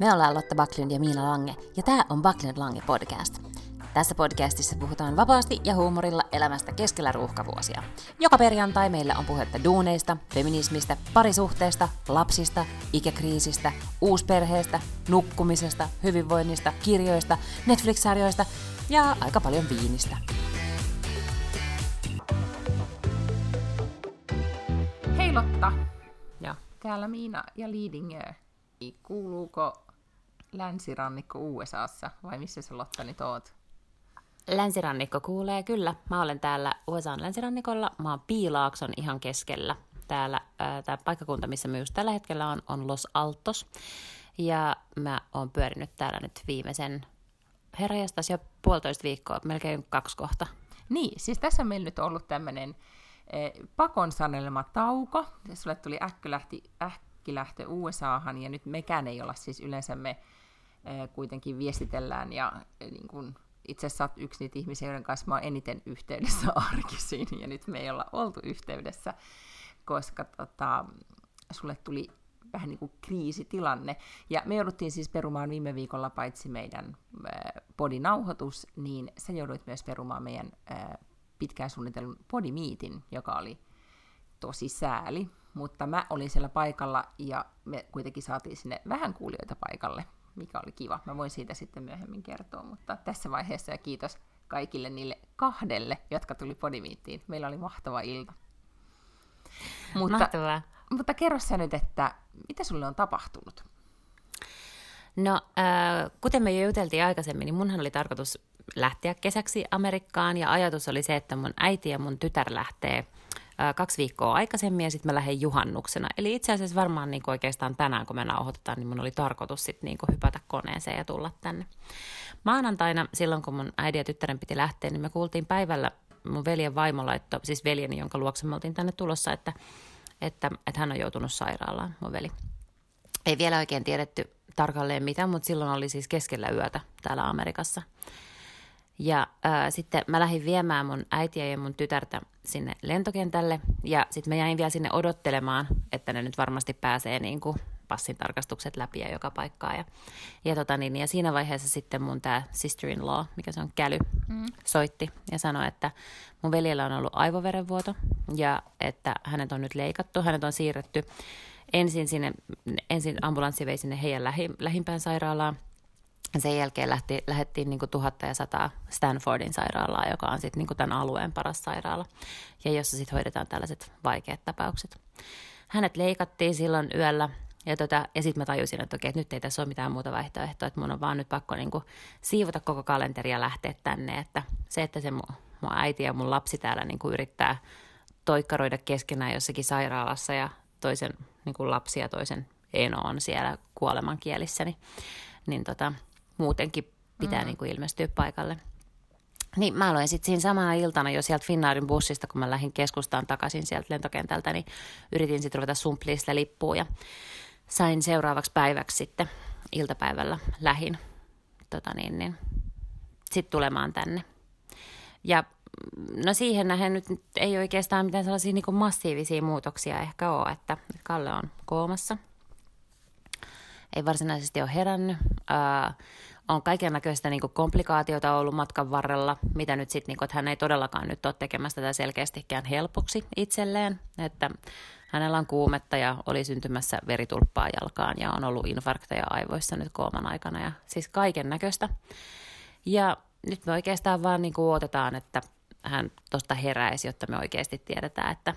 Me ollaan Lotta Backlund ja Miina Lange, ja tämä on Backlund Lange podcast. Tässä podcastissa puhutaan vapaasti ja huumorilla elämästä keskellä ruuhkavuosia. Joka perjantai meillä on puhetta duuneista, feminismistä, parisuhteesta, lapsista, ikäkriisistä, uusperheestä, nukkumisesta, hyvinvoinnista, kirjoista, Netflix-sarjoista ja aika paljon viinistä. Hei Lotta, Ja. täällä Miina ja Liidingö. Kuuluuko länsirannikko USAssa vai missä sä Lotta nyt oot? Länsirannikko kuulee kyllä. Mä olen täällä USAn länsirannikolla. Mä oon Piilaakson ihan keskellä. Täällä tämä paikkakunta, missä mä just tällä hetkellä on, on Los Altos. Ja mä oon pyörinyt täällä nyt viimeisen herrajastas jo puolitoista viikkoa, melkein kaksi kohta. Niin, siis tässä on meillä nyt ollut tämmöinen eh, pakon sanelema tauko. Sulle tuli äkkilähti, äkkilähtö USAhan ja nyt mekään ei olla siis yleensä me kuitenkin viestitellään ja niin kun, itse asiassa olet yksi niitä ihmisiä, joiden kanssa mä eniten yhteydessä arkisin ja nyt me ei olla oltu yhteydessä, koska tota, sulle tuli vähän niin kuin kriisitilanne. Ja me jouduttiin siis perumaan viime viikolla paitsi meidän podinauhoitus, niin sä jouduit myös perumaan meidän pitkään suunnitellun podimiitin, joka oli tosi sääli. Mutta mä olin siellä paikalla ja me kuitenkin saatiin sinne vähän kuulijoita paikalle, mikä oli kiva. Mä voin siitä sitten myöhemmin kertoa, mutta tässä vaiheessa ja kiitos kaikille niille kahdelle, jotka tuli podimiittiin. Meillä oli mahtava ilta. Mutta, Mahtavaa. mutta kerro sä nyt, että mitä sulle on tapahtunut? No, äh, kuten me jo juteltiin aikaisemmin, niin munhan oli tarkoitus lähteä kesäksi Amerikkaan, ja ajatus oli se, että mun äiti ja mun tytär lähtee kaksi viikkoa aikaisemmin, ja sitten mä lähden juhannuksena. Eli itse asiassa varmaan niin oikeastaan tänään, kun me nauhoitetaan, niin mun oli tarkoitus sitten niin hypätä koneeseen ja tulla tänne. Maanantaina, silloin kun mun äidin ja tyttären piti lähteä, niin me kuultiin päivällä mun veljen vaimo laittoi, siis veljeni, jonka luokse me oltiin tänne tulossa, että, että, että hän on joutunut sairaalaan, mun veli. Ei vielä oikein tiedetty tarkalleen mitä, mutta silloin oli siis keskellä yötä täällä Amerikassa. Ja ää, sitten mä lähdin viemään mun äitiä ja mun tytärtä sinne lentokentälle ja sitten mä jäin vielä sinne odottelemaan, että ne nyt varmasti pääsee niin kuin passin tarkastukset läpi ja joka paikkaa. Ja, ja, tota niin, ja siinä vaiheessa sitten mun tämä sister-in-law, mikä se on käly, mm. soitti ja sanoi, että mun veljellä on ollut aivoverenvuoto ja että hänet on nyt leikattu, hänet on siirretty ensin, sinne, ensin ambulanssi vei sinne heidän lähi, lähimpään sairaalaan. Sen jälkeen lähti, lähdettiin niin kuin tuhatta ja sataa Stanfordin sairaalaa, joka on sitten niin tämän alueen paras sairaala, ja jossa sitten hoidetaan tällaiset vaikeat tapaukset. Hänet leikattiin silloin yöllä, ja, tota, ja sitten mä tajusin, että okei, että nyt ei tässä ole mitään muuta vaihtoehtoa, että mun on vaan nyt pakko niin kuin siivota koko kalenteri ja lähteä tänne, että se, että se mun, mun äiti ja mun lapsi täällä niin kuin yrittää toikkaroida keskenään jossakin sairaalassa ja toisen niin kuin lapsi ja toisen eno on siellä kuolemankielissä, niin, niin tota, muutenkin pitää mm. niin kuin ilmestyä paikalle. Niin mä aloin sitten siinä samana iltana jo sieltä Finnaarin bussista, kun mä lähdin keskustaan takaisin sieltä lentokentältä, niin yritin sitten ruveta sumpliin sitä lippua ja sain seuraavaksi päiväksi sitten iltapäivällä lähin tota niin, niin, sitten tulemaan tänne. Ja no siihen nähden nyt ei oikeastaan mitään sellaisia niin massiivisia muutoksia ehkä ole, että Kalle on koomassa. Ei varsinaisesti ole herännyt. Ää, on kaiken näköistä niin komplikaatiota ollut matkan varrella, mitä nyt sitten, niin että hän ei todellakaan nyt ole tekemässä tätä selkeästikään helpoksi itselleen, että hänellä on kuumetta ja oli syntymässä veritulppaa jalkaan ja on ollut infarkteja aivoissa nyt kooman aikana ja siis kaiken näköistä. Ja nyt me oikeastaan vaan niin odotetaan, että hän tuosta heräisi, jotta me oikeasti tiedetään, että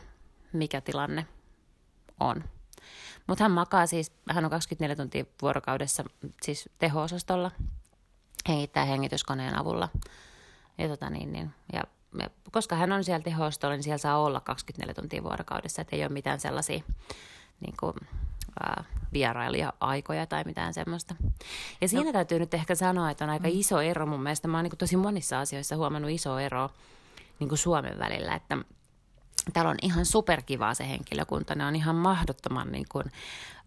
mikä tilanne on. Mutta hän makaa siis, hän on 24 tuntia vuorokaudessa siis teho-osastolla, hengittää hengityskoneen avulla. Ja, tota niin, niin, ja, ja koska hän on siellä teho niin siellä saa olla 24 tuntia vuorokaudessa, että ei ole mitään sellaisia niin kuin, ää, vierailija-aikoja tai mitään semmoista. Ja siinä no. täytyy nyt ehkä sanoa, että on aika mm. iso ero mun mielestä. Mä oon niin tosi monissa asioissa huomannut iso ero niin Suomen välillä, että täällä on ihan superkivaa se henkilökunta. Ne on ihan mahdottoman niin kuin,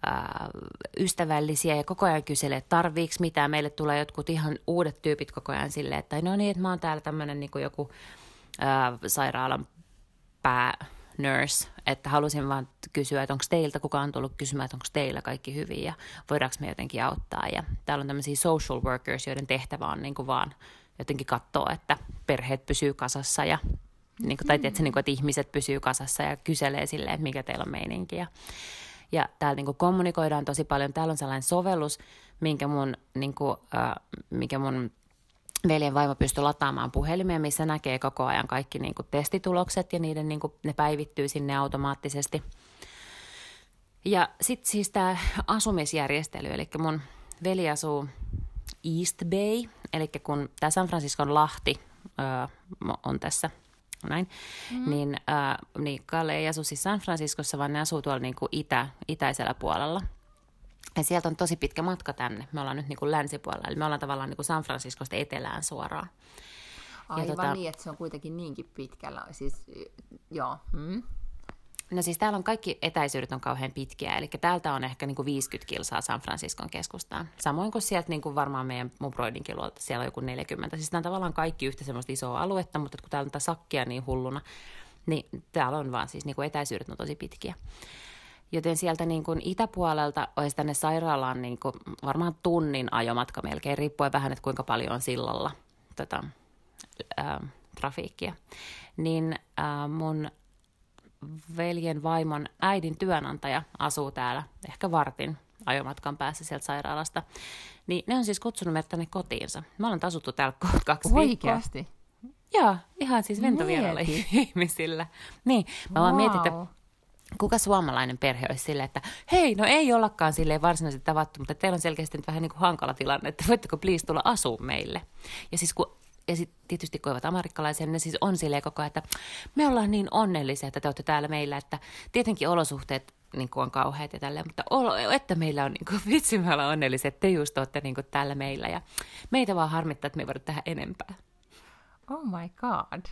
ää, ystävällisiä ja koko ajan kyselee, että tarviiko mitään. Meille tulee jotkut ihan uudet tyypit koko ajan silleen, että no niin, että mä oon täällä tämmöinen niin joku ää, sairaalan pää nurse, että halusin vaan kysyä, että onko teiltä kukaan tullut kysymään, että onko teillä kaikki hyvin ja voidaanko me jotenkin auttaa. Ja täällä on tämmöisiä social workers, joiden tehtävä on niin kuin vaan jotenkin katsoa, että perheet pysyy kasassa ja niin kuin, tai tietysti, niin kuin, että ihmiset pysyy kasassa ja kyselee silleen, että mikä teillä on meininki. Ja, ja täällä niin kuin kommunikoidaan tosi paljon. Täällä on sellainen sovellus, minkä mun, niin kuin, äh, minkä mun veljen vaimo pystyi lataamaan puhelimeen, missä näkee koko ajan kaikki niin kuin testitulokset ja niiden, niin kuin, ne päivittyy sinne automaattisesti. Ja sitten siis tämä asumisjärjestely, eli mun veli asuu East Bay, eli kun tämä San Franciscon lahti ö, on tässä näin, mm. niin, äh, niin Kalle ei asu siis San Franciscossa, vaan ne asuu tuolla niin kuin itä, itäisellä puolella. Ja sieltä on tosi pitkä matka tänne. Me ollaan nyt niin kuin länsipuolella, eli me ollaan tavallaan niin kuin San Franciscosta etelään suoraan. Aivan ja tota, niin, että se on kuitenkin niinkin pitkällä. Siis, joo. Hmm. No siis täällä on kaikki etäisyydet on kauhean pitkiä, eli täältä on ehkä niin kuin 50 kilsaa San Franciscon keskustaan. Samoin kuin sieltä niin kuin varmaan meidän Mubroidinkin luolta, siellä on joku 40. Siis nämä on tavallaan kaikki yhtä semmoista isoa aluetta, mutta kun täällä on sakkia niin hulluna, niin täällä on vaan siis niin kuin etäisyydet on tosi pitkiä. Joten sieltä niin kuin itäpuolelta olisi tänne sairaalaan niin kuin varmaan tunnin ajomatka melkein, riippuen vähän, että kuinka paljon on sillalla tota, ää, trafiikkia. Niin ää, mun veljen vaimon äidin työnantaja asuu täällä ehkä vartin ajomatkan päässä sieltä sairaalasta. Niin ne on siis kutsunut meidät tänne kotiinsa. Me ollaan asuttu täällä kaksi Oikeasti? viikkoa. Joo, ihan siis ventovierailla ihmisillä. Niin, mä vaan wow. mietin, että kuka suomalainen perhe olisi silleen, että hei, no ei ollakaan silleen varsinaisesti tavattu, mutta teillä on selkeästi nyt vähän niin kuin hankala tilanne, että voitteko please tulla asuu meille. Ja siis kun ja sitten tietysti kun ovat amerikkalaisia, niin ne siis on silleen koko ajan, että me ollaan niin onnellisia, että te olette täällä meillä, että tietenkin olosuhteet niin kuin on kauheat ja tälleen, mutta olo, että meillä on, niin kuin, vitsi me ollaan onnellisia, että te just olette niin kuin täällä meillä ja meitä vaan harmittaa, että me ei voida tehdä enempää. Oh my god,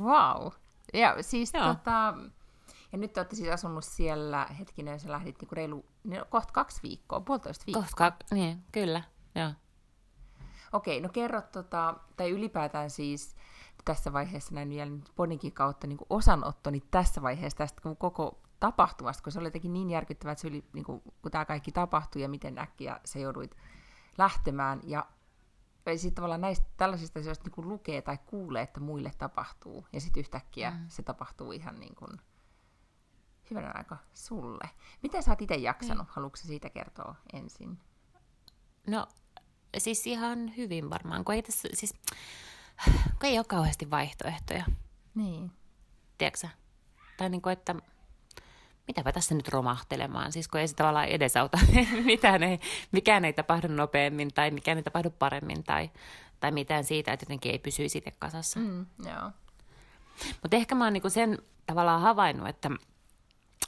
wow. Ja siis Joo. tota, ja nyt olette siis asunut siellä, hetkinen, sä lähdit niinku reilu, niin kohta kaksi viikkoa, puolitoista viikkoa. Kohta kaksi, niin, kyllä, joo. Okei, no kerro, tota, tai ylipäätään siis tässä vaiheessa näin vielä Podinkin kautta niin osanotto niin tässä vaiheessa tästä koko tapahtumasta, kun se oli jotenkin niin järkyttävää, että se oli, niin kuin, kun tämä kaikki tapahtui ja miten äkkiä se jouduit lähtemään. Ja sitten tavallaan näistä tällaisista asioista niin lukee tai kuulee, että muille tapahtuu. Ja sitten yhtäkkiä mm. se tapahtuu ihan niin kuin hyvänä aika sulle. Miten sä oot itse jaksanut? Niin. Haluatko siitä kertoa ensin? No siis ihan hyvin varmaan, kun ei, tässä, siis, kun ei ole kauheasti vaihtoehtoja. Niin. Tiedätkö Tai niin kuin, että mitäpä tässä nyt romahtelemaan, siis kun ei se tavallaan edesauta, mitään ei, mikään ei tapahdu nopeammin tai mikään ei tapahdu paremmin tai, tai mitään siitä, että jotenkin ei pysyisi itse kasassa. Mm, joo. Mutta ehkä mä oon niinku sen tavallaan havainnut, että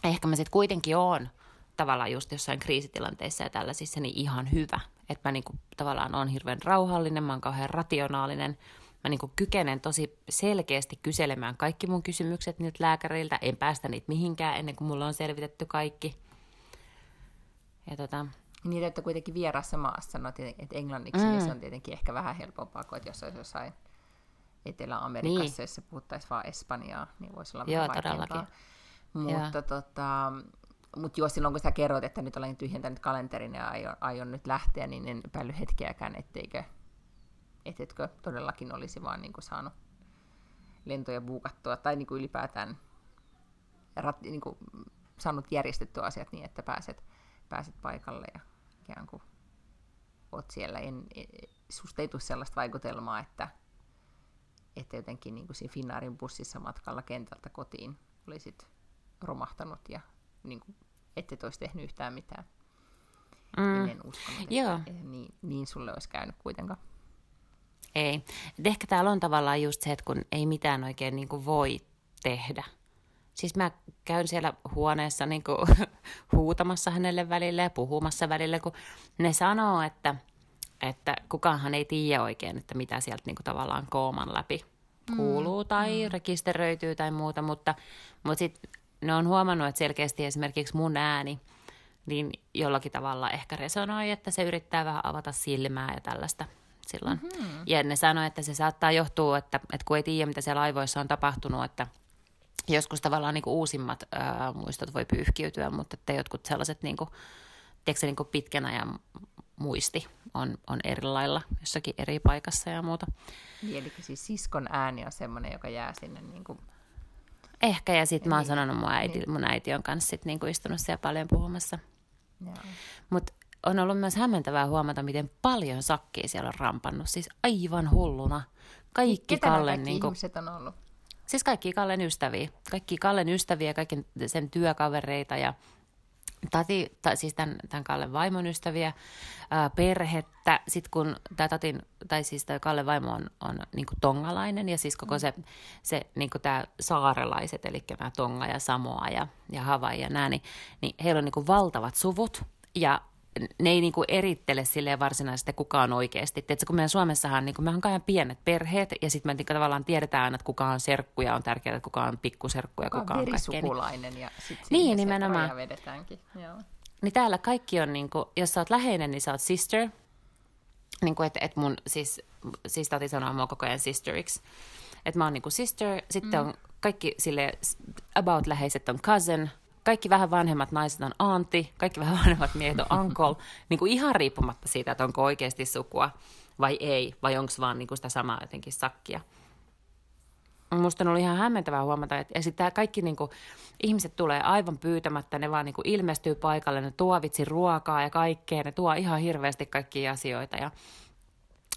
ehkä mä sitten kuitenkin oon tavallaan just jossain kriisitilanteissa ja tällaisissa niin ihan hyvä. Että mä niinku tavallaan on hirveän rauhallinen, mä oon kauhean rationaalinen. Mä niinku kykenen tosi selkeästi kyselemään kaikki mun kysymykset niiltä lääkäreiltä. En päästä niitä mihinkään ennen kuin mulla on selvitetty kaikki. Ja tota... Niin, että kuitenkin vierassa maassa, no että englanniksi, mm. niin se on tietenkin ehkä vähän helpompaa kuin, että jos olisi jossain Etelä-Amerikassa, niin. jossa puhuttaisiin vain Espanjaa, niin voisi olla Joo, todellakin. Mutta tota, mutta jos silloin kun sä kerroit, että nyt olen tyhjentänyt kalenterin ja aion, aion nyt lähteä, niin en epäily hetkeäkään, etteikö, ettetkö todellakin olisi vaan niin kuin saanut lentoja buukattua tai niin kuin ylipäätään rat, niin kuin saanut järjestettyä asiat niin, että pääset, pääset paikalle ja ikään kuin oot siellä. En, e, susta ei tule sellaista vaikutelmaa, että, että jotenkin niin kuin siinä Finnaarin bussissa matkalla kentältä kotiin olisit romahtanut ja niin kuin, ette olisi tehnyt yhtään mitään. Mm. En usko, että Joo. Niin, niin sulle olisi käynyt kuitenkaan. Ei. Et ehkä täällä on tavallaan just se, että kun ei mitään oikein niin kuin voi tehdä. Siis mä käyn siellä huoneessa niin kuin huutamassa hänelle välille ja puhumassa välille, kun ne sanoo, että, että kukaanhan ei tiedä oikein, että mitä sieltä niin kuin tavallaan kooman läpi kuuluu mm, tai mm. rekisteröityy tai muuta, mutta, mutta sitten ne on huomannut, että selkeästi esimerkiksi mun ääni niin jollakin tavalla ehkä resonoi, että se yrittää vähän avata silmää ja tällaista silloin. Mm-hmm. Ja ne sanoi, että se saattaa johtua, että, että kun ei tiedä, mitä siellä aivoissa on tapahtunut, että, joskus tavallaan niin kuin uusimmat ää, muistot voi pyyhkiytyä, mutta että jotkut sellaiset niin kuin, tiedätkö, niin kuin pitkän ajan muisti on, on eri lailla jossakin eri paikassa ja muuta. Eli siis siskon ääni on semmoinen, joka jää sinne niin kuin... Ehkä, ja sitten mä oon niin, sanonut, mun äiti, niin. mun äiti on kanssa sit niin kuin istunut siellä paljon puhumassa. Mutta on ollut myös hämmentävää huomata, miten paljon sakkia siellä on rampannut. Siis aivan hulluna. Kaikki Ketä Kallen... Niin kuin, ihmiset on ollut? Siis kaikki Kallen ystäviä. Kaikki Kallen ystäviä, kaikki sen työkavereita ja tati, ta, siis tämän, tämän Kallen vaimon ystäviä, ää, perhettä. Sitten kun tämä tatin, tai siis tämä Kallen vaimo on, on niin tongalainen ja siis koko se, se niin tämä saarelaiset, eli nämä Tonga ja Samoa ja, ja Hawaii ja nämä, niin, niin heillä on niin valtavat suvut ja ne ei niinku erittele silleen varsinaisesti kukaan oikeasti. Tiedätkö, kun meidän Suomessahan niinku, me on kai pienet perheet ja sitten me niinku, tavallaan tiedetään aina, että kuka on serkku ja on tärkeää, että kuka on pikkuserkku ja kuka, kuka on kaikkea. Niin, ja sitten niin, nimenomaan. vedetäänkin. Joo. Niin täällä kaikki on, niinku, jos sä oot läheinen, niin sä oot sister. Niin kuin, että et mun, siis, siis tati sanoo mua koko ajan sisteriksi. Että mä oon niinku sister, sitten mm. on kaikki sille about läheiset on cousin – kaikki vähän vanhemmat naiset on anti, kaikki vähän vanhemmat miehet on uncle, niin kuin ihan riippumatta siitä, että onko oikeasti sukua vai ei, vai onko vaan niin kuin sitä samaa jotenkin sakkia. Musta on ollut ihan hämmentävää huomata, että sitten kaikki niin kuin, ihmiset tulee aivan pyytämättä, ne vaan niin kuin ilmestyy paikalle, ne tuo vitsi ruokaa ja kaikkea, ne tuo ihan hirveästi kaikkia asioita ja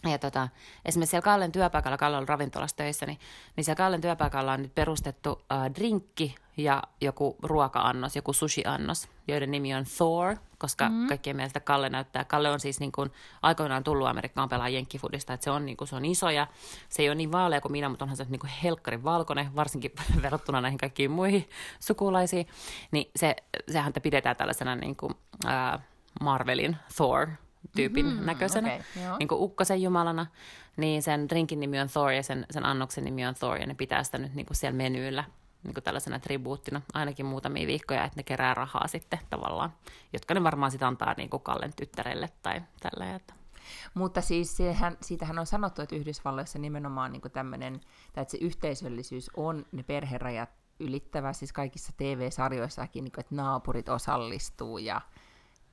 ja tota, esimerkiksi siellä Kallen työpaikalla, Kalle on ravintolassa töissä, niin, niin siellä Kallen työpaikalla on nyt perustettu äh, drinkki ja joku ruoka-annos, joku sushi-annos, joiden nimi on Thor, koska mm-hmm. kaikkien mielestä Kalle näyttää. Kalle on siis niin kuin aikoinaan tullut Amerikkaan pelaa jenkkifudista, että se on, niin kuin, se on iso ja se ei ole niin vaalea kuin minä, mutta onhan se niin kuin helkkarin valkoinen, varsinkin verrattuna näihin kaikkiin muihin sukulaisiin. Niin se, sehän pidetään tällaisena niin kuin, äh, Marvelin Thor tyypin mm-hmm, näköisenä, okay, niin kuin ukkosen jumalana, niin sen drinkin nimi on Thor ja sen, sen annoksen nimi on Thor, ja ne pitää sitä nyt niin kuin siellä menyllä niin kuin tällaisena tribuuttina ainakin muutamia viikkoja, että ne kerää rahaa sitten tavallaan, jotka ne varmaan sitten antaa niin kuin Kallen tyttärelle tai tällä. Että. Mutta siis sehän, siitähän on sanottu, että Yhdysvalloissa nimenomaan niin tämmöinen, tai että se yhteisöllisyys on ne perherajat ylittävä, siis kaikissa TV-sarjoissakin, niin kuin, että naapurit osallistuu ja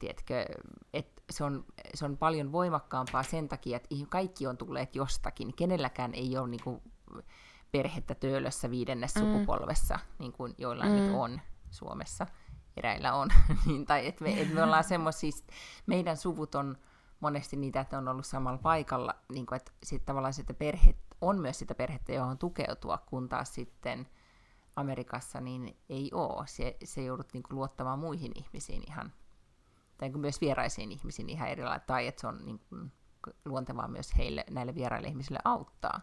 tiedätkö, että se on, se on paljon voimakkaampaa sen takia, että kaikki on tulleet jostakin. Kenelläkään ei ole niin kuin, perhettä töölössä viidennes mm. sukupolvessa, niin kuin joillain mm. nyt on Suomessa, eräillä on. niin, tai että me, et me ollaan semmoisia, meidän suvut on monesti niitä, että on ollut samalla paikalla, niin kuin, että sitten tavallaan sitä perhe, on myös sitä perhettä, johon tukeutua, kun taas sitten Amerikassa niin ei ole. Se, se joudut niin kuin, luottamaan muihin ihmisiin ihan tai niin myös vieraisiin ihmisiin ihan eri lailla, tai että se on niin kuin, luontevaa myös heille, näille vieraille ihmisille auttaa.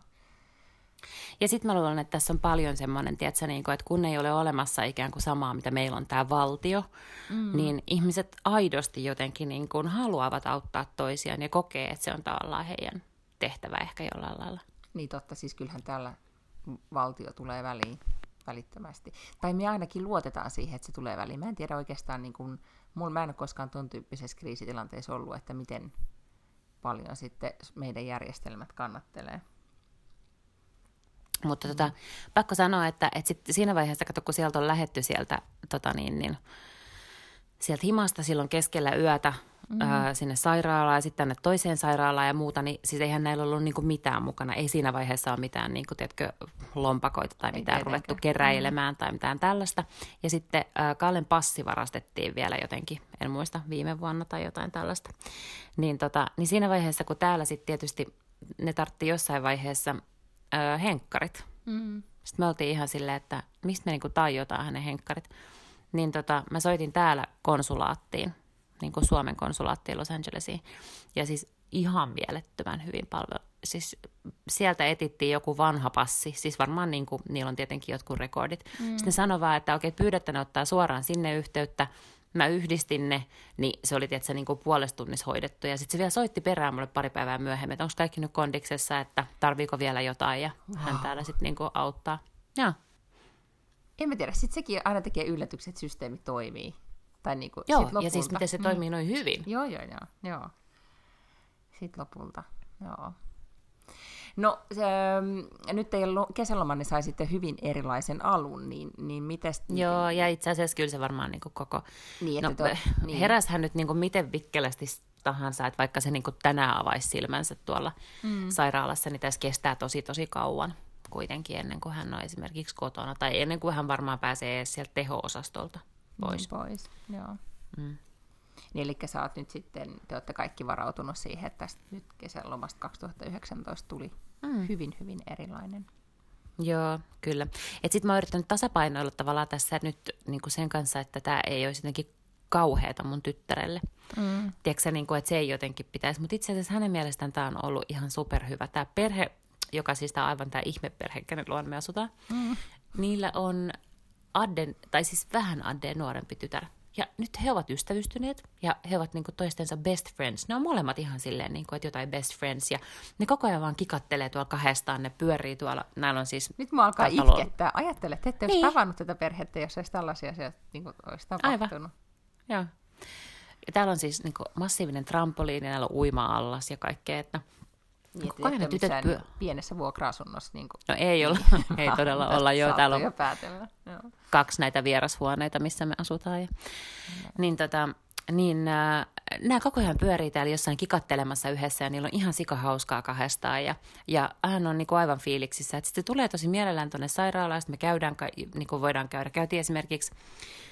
Ja sitten mä luulen, että tässä on paljon semmoinen, tiedätkö, niin kuin, että kun ei ole olemassa ikään kuin samaa, mitä meillä on tämä valtio, mm. niin ihmiset aidosti jotenkin niin kuin haluavat auttaa toisiaan ja kokee, että se on tavallaan heidän tehtävä ehkä jollain lailla. Niin totta, siis kyllähän täällä valtio tulee väliin välittömästi. Tai me ainakin luotetaan siihen, että se tulee väliin. Mä en tiedä oikeastaan niin kuin, Mulla mä en ole koskaan tuon tyyppisessä kriisitilanteessa ollut, että miten paljon sitten meidän järjestelmät kannattelee. Mutta tota, mm. pakko sanoa, että, että sit siinä vaiheessa, kato, kun sieltä on lähetty sieltä, tota niin, niin, sieltä himasta silloin keskellä yötä, mm. ää, sinne sairaalaan ja sitten tänne toiseen sairaalaan ja muuta, niin siis eihän näillä ollut niinku mitään mukana. Ei siinä vaiheessa ole mitään niinku, tiedätkö, lompakoita tai mitään Ei ruvettu keräilemään mm. tai mitään tällaista. Ja sitten ää, Kallen passi varastettiin vielä jotenkin, en muista, viime vuonna tai jotain tällaista. Niin, tota, niin siinä vaiheessa, kun täällä sitten tietysti ne tartti jossain vaiheessa ää, henkkarit. Mm. Sitten me oltiin ihan silleen, että mistä me niinku tajutaan hänen henkkarit. Niin tota, mä soitin täällä konsulaattiin niin kuin Suomen konsulaattiin Los Angelesiin. Ja siis ihan mielettömän hyvin palvelu. Siis sieltä etittiin joku vanha passi, siis varmaan niin kuin, niillä on tietenkin jotkut rekordit. Mm. Sitten ne sanoi vaan, että okei, pyydätte ne ottaa suoraan sinne yhteyttä. Mä yhdistin ne, niin se oli tietysti niin kuin puolesta tunnissa hoidettu. Ja sitten se vielä soitti perään mulle pari päivää myöhemmin, että onko kaikki nyt kondiksessa, että tarviiko vielä jotain. Ja wow. hän täällä sitten niin auttaa. Ja. En mä tiedä, sitten sekin aina tekee yllätykset, että systeemi toimii. Tai niin kuin, joo, ja siis miten se mm. toimii noin hyvin. Joo, joo, joo. joo. Sitten lopulta, joo. No se, mm, nyt teidän lo- kesälomanne sai sitten hyvin erilaisen alun, niin, niin mites... Joo, ja itse asiassa kyllä se varmaan niin kuin koko... Niin, no, toi- niin. Heräshän nyt niin kuin miten vikkelästi tahansa, että vaikka se niin kuin tänään avaisi silmänsä tuolla mm. sairaalassa, niin tässä kestää tosi tosi kauan kuitenkin ennen kuin hän on esimerkiksi kotona, tai ennen kuin hän varmaan pääsee edes sieltä teho-osastolta pois. Niin, pois, joo. Mm. Niin, eli sä oot nyt sitten, te olette kaikki varautunut siihen, että tästä nyt kesälomasta 2019 tuli mm. hyvin, hyvin erilainen. Joo, kyllä. Sitten mä oon yrittänyt tasapainoilla tavallaan tässä nyt niin kuin sen kanssa, että tämä ei olisi jotenkin kauheata mun tyttärelle. Mm. Tiedätkö niin kuin, että se ei jotenkin pitäisi. Mutta itse asiassa hänen mielestään tämä on ollut ihan superhyvä. Tämä perhe, joka siis tämä aivan tämä ihmeperhe, kenen luon me asutaan, mm. niillä on Adden, tai siis vähän Addeen nuorempi tytär. Ja nyt he ovat ystävystyneet ja he ovat niin kuin toistensa best friends. Ne on molemmat ihan silleen, niin kuin, että jotain best friends. Ja ne koko ajan vaan kikattelee tuolla kahdestaan, ne pyörii tuolla. Näillä on siis... Nyt mä alkaa itkettää. Ajattele, että ette niin. olisi tavannut tätä perhettä, jos ei tällaisia asioita niin kuin, olisi tapahtunut. Aivan. Joo. Ja täällä on siis niin kuin, massiivinen trampoliini, näillä on uima-allas ja kaikkea, että niin, Koko ajan tytöt pyö... pienessä vuokra-asunnossa. Niin kuin... No ei olla, ei todella olla jo. Täällä on jo Joo. kaksi näitä vierashuoneita, missä me asutaan. Ja... No. Niin, tota, niin äh, nämä koko ajan pyörii täällä jossain kikattelemassa yhdessä ja niillä on ihan sikahauskaa kahdestaan. Ja, ja hän on niin kuin aivan fiiliksissä. Että sitten tulee tosi mielellään tuonne sairaalaan, me käydään, niin kuin voidaan käydä. Käytiin esimerkiksi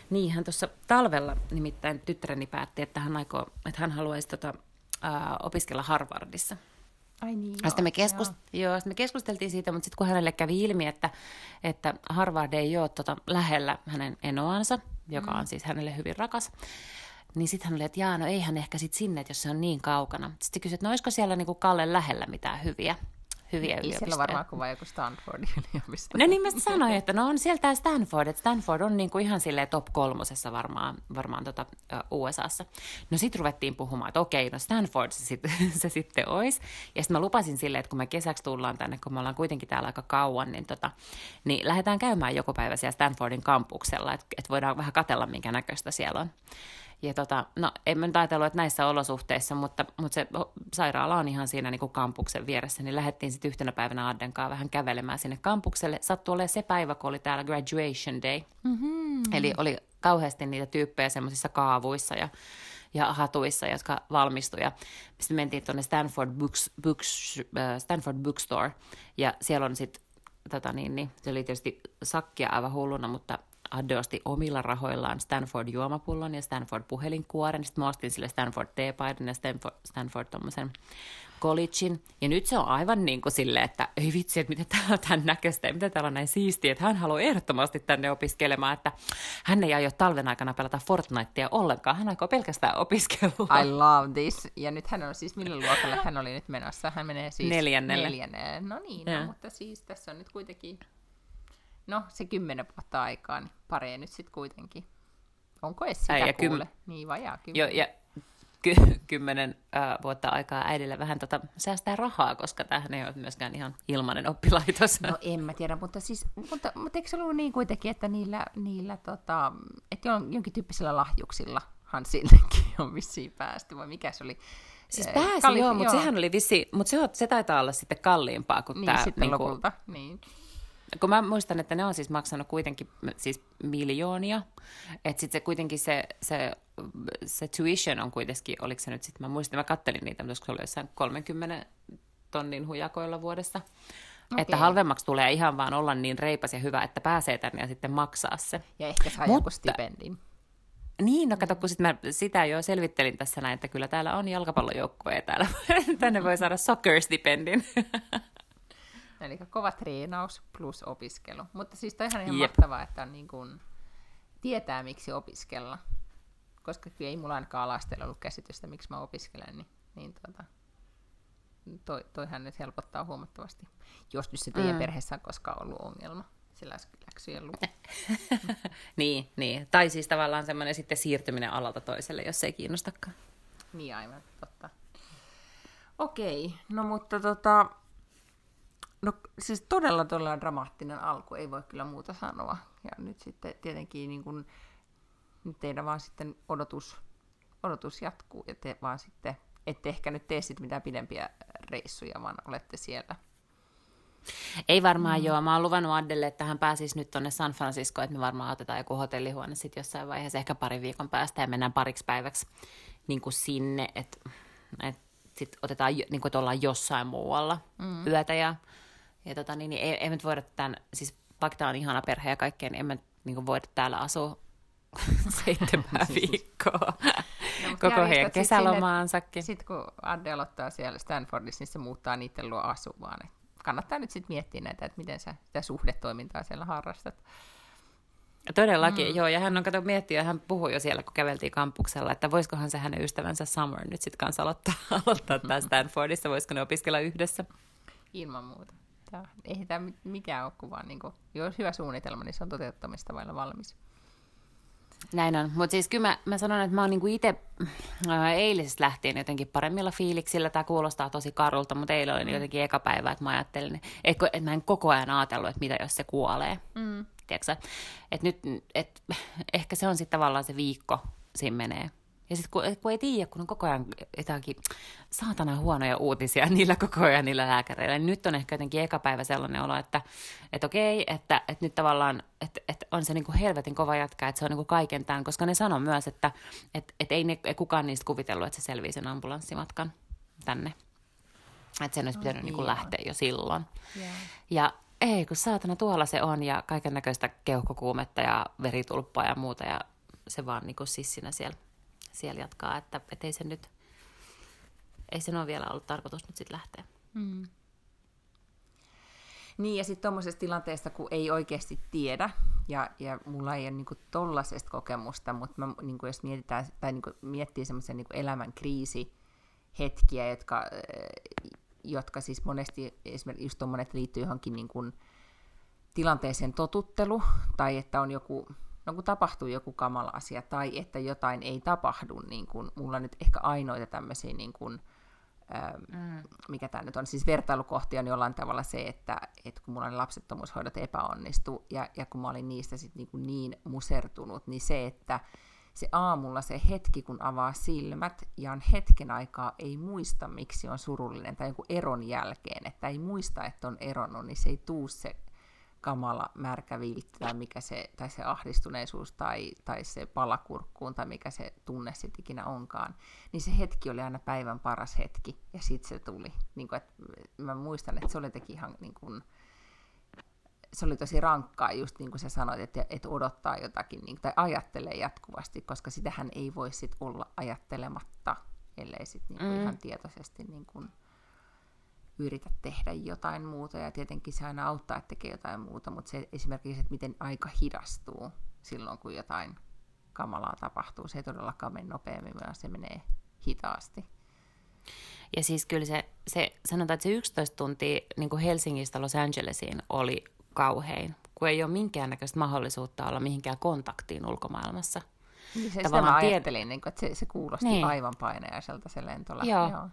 niin, hän tuossa talvella nimittäin tyttäreni päätti, että hän, aikoo, että hän haluaisi tota, äh, opiskella Harvardissa. Ai niin, joo, sitten me, keskust- joo. Joo, me keskusteltiin siitä, mutta sitten kun hänelle kävi ilmi, että, että Harvard ei ole tota, lähellä hänen enoansa, joka mm. on siis hänelle hyvin rakas, niin sitten hän oli, että jaa, no ei hän ehkä sitten sinne, jos se on niin kaukana. Sitten kysyi, että no olisiko siellä niinku Kalle lähellä mitään hyviä hyviä Ei yliopistoja. siellä varmaan vain joku Stanfordin yliopisto. No niin mä sanoin, että no on sieltä Stanford, että Stanford on niin kuin ihan silleen top kolmosessa varmaan, varmaan tota, uh, USAssa. No sit ruvettiin puhumaan, että okei, no Stanford se, sit, se sitten olisi. Ja sitten mä lupasin silleen, että kun me kesäksi tullaan tänne, kun me ollaan kuitenkin täällä aika kauan, niin, tota, niin lähdetään käymään joku päivä siellä Stanfordin kampuksella, että, että voidaan vähän katella, minkä näköistä siellä on. Ja tota, no en mä nyt ajatellut, että näissä olosuhteissa, mutta, mutta se sairaala on ihan siinä niin kuin kampuksen vieressä, niin lähdettiin sitten yhtenä päivänä Addenkaan vähän kävelemään sinne kampukselle. Sattui olemaan se päivä, kun oli täällä graduation day. Mm-hmm. Eli oli kauheasti niitä tyyppejä semmoisissa kaavuissa ja, ja hatuissa, jotka valmistuivat. Sitten mentiin tuonne Stanford, Books, Books, äh, Stanford Bookstore, ja siellä on sitten tota niin, niin, se oli tietysti sakkia aivan hulluna, mutta Adde osti omilla rahoillaan Stanford juomapullon ja Stanford puhelinkuoren. Sitten mä ostin sille Stanford teepaidan ja Stanford, Stanford tommosen collegein. Ja nyt se on aivan niin kuin silleen, että ei vitsi, että miten täällä on tämän näköistä ja miten täällä on näin siistiä, että hän haluaa ehdottomasti tänne opiskelemaan, että hän ei aio talven aikana pelata Fortnitea ollenkaan, hän aikoo pelkästään opiskella. I love this. Ja nyt hän on siis, millä luokalle hän oli nyt menossa? Hän menee siis neljännelle. neljännelle. No niin, no, mutta siis tässä on nyt kuitenkin no se kymmenen vuotta aikaa, niin paree nyt sitten kuitenkin. Onko edes sitä ja kuule? Kym... Niin vajaa kymmenen. Jo, ja ky- kymmenen äh, vuotta aikaa äidille vähän tota, säästää rahaa, koska tämähän ei ole myöskään ihan ilmainen oppilaitos. No en mä tiedä, mutta siis, mutta, mutta eikö se ollut niin kuitenkin, että niillä, niillä tota, että jonkin tyyppisillä lahjuksilla sillekin on vissiin päästy, vai mikä se oli? Siis pääsi, Kalli, joo, mutta sehän oli vissi, mutta se, se taitaa olla sitten kalliimpaa kuin niin, tämä. Sitten niin lopulta, niin. Kun mä muistan, että ne on siis maksanut kuitenkin siis miljoonia, että sitten se kuitenkin se, se, se tuition on kuitenkin, oliko se nyt sitten, mä muistan, mä kattelin niitä, mutta se oli jossain 30 tonnin hujakoilla vuodessa. Okay. Että halvemmaksi tulee ihan vaan olla niin reipas ja hyvä, että pääsee tänne ja sitten maksaa se. Ja ehkä saa Mutta, joku stipendin. Niin, no kato, kun sit mä sitä jo selvittelin tässä näin, että kyllä täällä on jalkapallojoukkue täällä. Tänne voi saada soccer-stipendin. Eli kova treenaus plus opiskelu. Mutta siis toi ihan, ihan mahtavaa, että on niin kuin, tietää miksi opiskella. Koska ei mulla ainakaan alastella ollut käsitystä, miksi mä opiskelen, niin, niin tuota, toi, toihan nyt helpottaa huomattavasti. Jos nyt se teidän mm. perheessä on koskaan ollut ongelma sillä läksyjen luku. niin, niin, tai siis tavallaan semmoinen sitten siirtyminen alalta toiselle, jos se ei kiinnostakaan. Niin aivan, totta. Okei, no mutta tota, No siis todella todella dramaattinen alku, ei voi kyllä muuta sanoa. Ja nyt sitten tietenkin niin kun, nyt teidän vaan sitten odotus, odotus jatkuu ja te vaan sitten, ette ehkä nyt tee sitten mitään pidempiä reissuja, vaan olette siellä Ei varmaan mm. joo. Mä oon luvannut Addelle, että hän pääsisi nyt tonne San Francisco, että me varmaan otetaan joku hotellihuone sitten jossain vaiheessa, ehkä pari viikon päästä ja mennään pariksi päiväksi niin kuin sinne, että et sitten otetaan, niin kuin, että ollaan jossain muualla mm. yötä ja, ja tota, niin, niin ei, ei me voida tämän, siis vaikka tämä on ihana perhe ja kaikkea, niin emme niin kuin voida täällä asua seitsemän viikkoa no, koko heidän kesälomaansakin. Sitten kun Adde aloittaa siellä Stanfordissa, niin se muuttaa niiden luo asumaan kannattaa nyt sitten miettiä näitä, että miten sä sitä suhdetoimintaa siellä harrastat. Todellakin, mm. joo. Ja hän on kato miettiä, hän puhui jo siellä, kun käveltiin kampuksella, että voisikohan se hänen ystävänsä Summer nyt sitten kanssa aloittaa, aloittaa tämä Stanfordissa, voisiko ne opiskella yhdessä? Ilman muuta. Tämä, ei tämä mikään ole, kun vaan niin kuin, jos hyvä suunnitelma, niin se on toteuttamista vailla valmis. Näin on, mutta siis kyllä mä, mä sanon, että mä oon niinku itse äh, eilisestä lähtien jotenkin paremmilla fiiliksillä. Tämä kuulostaa tosi karulta, mutta eilen oli mm. jotenkin eka päivä, että mä ajattelin, että, että mä en koko ajan ajatellut, että mitä jos se kuolee. Mm. Tiedätkö että nyt, et, ehkä se on sitten tavallaan se viikko siinä menee. Ja sitten kun, kun ei tiedä, kun on koko ajan jotakin saatana huonoja uutisia niillä koko ajan niillä lääkäreillä, niin nyt on ehkä jotenkin eka päivä sellainen olo, että, että okei, että, että nyt tavallaan että, että on se niin kuin helvetin kova jatka, että se on niin kuin kaiken tämän, koska ne sanoo myös, että, että, että ei, ne, ei kukaan niistä kuvitellut, että se selvii sen ambulanssimatkan tänne. Että sen olisi pitänyt oh, niin kuin lähteä jo silloin. Yeah. Ja ei, kun saatana tuolla se on ja kaiken näköistä keuhkokuumetta ja veritulppaa ja muuta ja se vaan niin kuin sissinä siellä siellä jatkaa, että, että ei se nyt, ei sen ole vielä ollut tarkoitus nyt sitten lähteä. Mm. Niin, ja sitten tuommoisessa tilanteessa, kun ei oikeasti tiedä, ja, ja mulla ei ole niinku tollaisesta kokemusta, mutta mä, niinku, jos mietitään, tai niinku, miettii semmoisia niinku elämän kriisihetkiä, jotka, jotka siis monesti, esimerkiksi just tuommoinen, liittyy johonkin niinku, tilanteeseen totuttelu, tai että on joku no kun tapahtuu joku kamala asia tai että jotain ei tapahdu, niin kun mulla nyt ehkä ainoita tämmöisiä, niin kun, ähm, mm. mikä tämä nyt on, siis vertailukohti on jollain tavalla se, että, että kun mulla ne lapsettomuushoidot epäonnistu ja, ja kun mä olin niistä sit niin, kuin niin musertunut, niin se, että se aamulla se hetki, kun avaa silmät ja on hetken aikaa ei muista, miksi on surullinen tai joku eron jälkeen, että ei muista, että on eronnut, niin se ei tuu se kamala märkä viltti tai, mikä se, tai se ahdistuneisuus tai, tai se palakurkkuun tai mikä se tunne sitten ikinä onkaan, niin se hetki oli aina päivän paras hetki ja sitten se tuli. Niin kuin, että mä muistan, että se oli teki ihan niin kuin, se oli tosi rankkaa, just niin kuin sä sanoit, että, että odottaa jotakin niin, tai ajattelee jatkuvasti, koska sitähän ei voi sit olla ajattelematta, ellei sitten niin mm. ihan tietoisesti niin kuin, yritä tehdä jotain muuta ja tietenkin se aina auttaa, että tekee jotain muuta, mutta se esimerkiksi, että miten aika hidastuu silloin, kun jotain kamalaa tapahtuu, se ei todellakaan mene nopeammin, vaan se menee hitaasti. Ja siis kyllä se, se sanotaan, että se 11 tuntia niin kuin Helsingistä Los Angelesiin oli kauhein, kun ei ole minkäännäköistä mahdollisuutta olla mihinkään kontaktiin ulkomaailmassa. Niin se, sitä mä ajattelin, niin kuin, että se, se kuulosti niin. aivan painajaiselta se lentolähtö. Joo. Joo.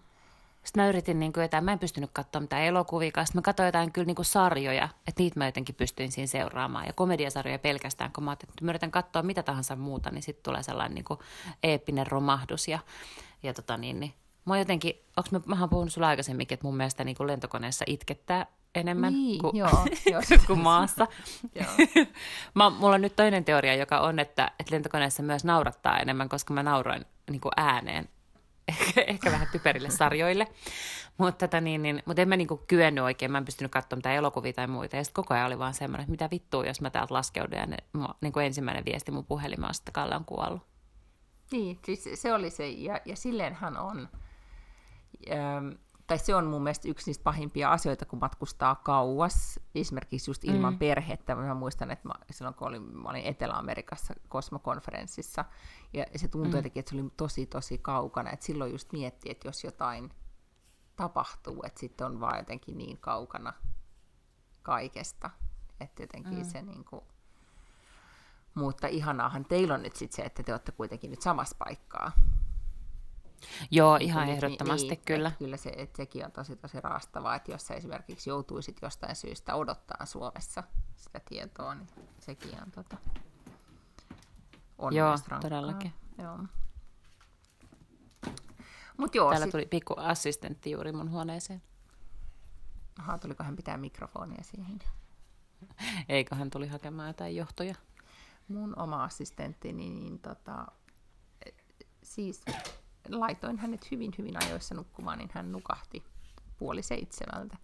Sitten mä yritin, niin kuin jotain, mä en pystynyt katsoa mitään elokuvia, sitten mä katsoin jotain kyllä niin kuin sarjoja, että niitä mä jotenkin pystyin siinä seuraamaan. Ja komediasarjoja pelkästään, kun mä ajattelin, että mä yritän katsoa mitä tahansa muuta, niin sitten tulee sellainen niin kuin eeppinen romahdus. Ja, ja tota niin, niin mä jotenkin, onks mä, mä oon puhunut sulle aikaisemminkin, että mun mielestä niin kuin lentokoneessa itkettää enemmän niin, kuin, joo, kuin maassa. mä, mulla on nyt toinen teoria, joka on, että, että lentokoneessa myös naurattaa enemmän, koska mä nauroin niin kuin ääneen ehkä, vähän typerille sarjoille. Mutta tota niin, niin, mut en mä niinku kyennyt oikein, mä en pystynyt katsomaan mitään elokuvia tai muita. Ja sitten koko ajan oli vaan semmoinen, että mitä vittua, jos mä täältä laskeudun. Ja ne, niinku ensimmäinen viesti mun puhelimeen että Kalle on kuollut. Niin, siis se oli se, ja, ja silleenhän on. Ähm, tai se on mun mielestä yksi niistä pahimpia asioita, kun matkustaa kauas, esimerkiksi just ilman mm. perhettä. Mä muistan, että mä, silloin kun olin, mä olin Etelä-Amerikassa kosmokonferenssissa, ja se tuntui mm. jotenkin, että se oli tosi tosi kaukana, että silloin just miettii, että jos jotain tapahtuu, että sitten on vaan jotenkin niin kaukana kaikesta, että jotenkin mm. se niin kuin, mutta ihanaahan teillä on nyt sitten se, että te olette kuitenkin nyt samassa paikkaa. Joo, ihan niin, ehdottomasti niin, kyllä. Kyllä se, että sekin on tosi tosi raastavaa, että jos sä esimerkiksi joutuisit jostain syystä odottaa Suomessa sitä tietoa, niin sekin on tota, on Joo, todellakin. Joo. Mut joo, Täällä sit... tuli pikku assistentti juuri mun huoneeseen. Aha, tuliko hän pitää mikrofonia siihen? Eikö hän tuli hakemaan jotain johtoja? Mun oma assistentti, niin, niin tota, siis laitoin hänet hyvin, hyvin ajoissa nukkumaan, niin hän nukahti puoli seitsemältä.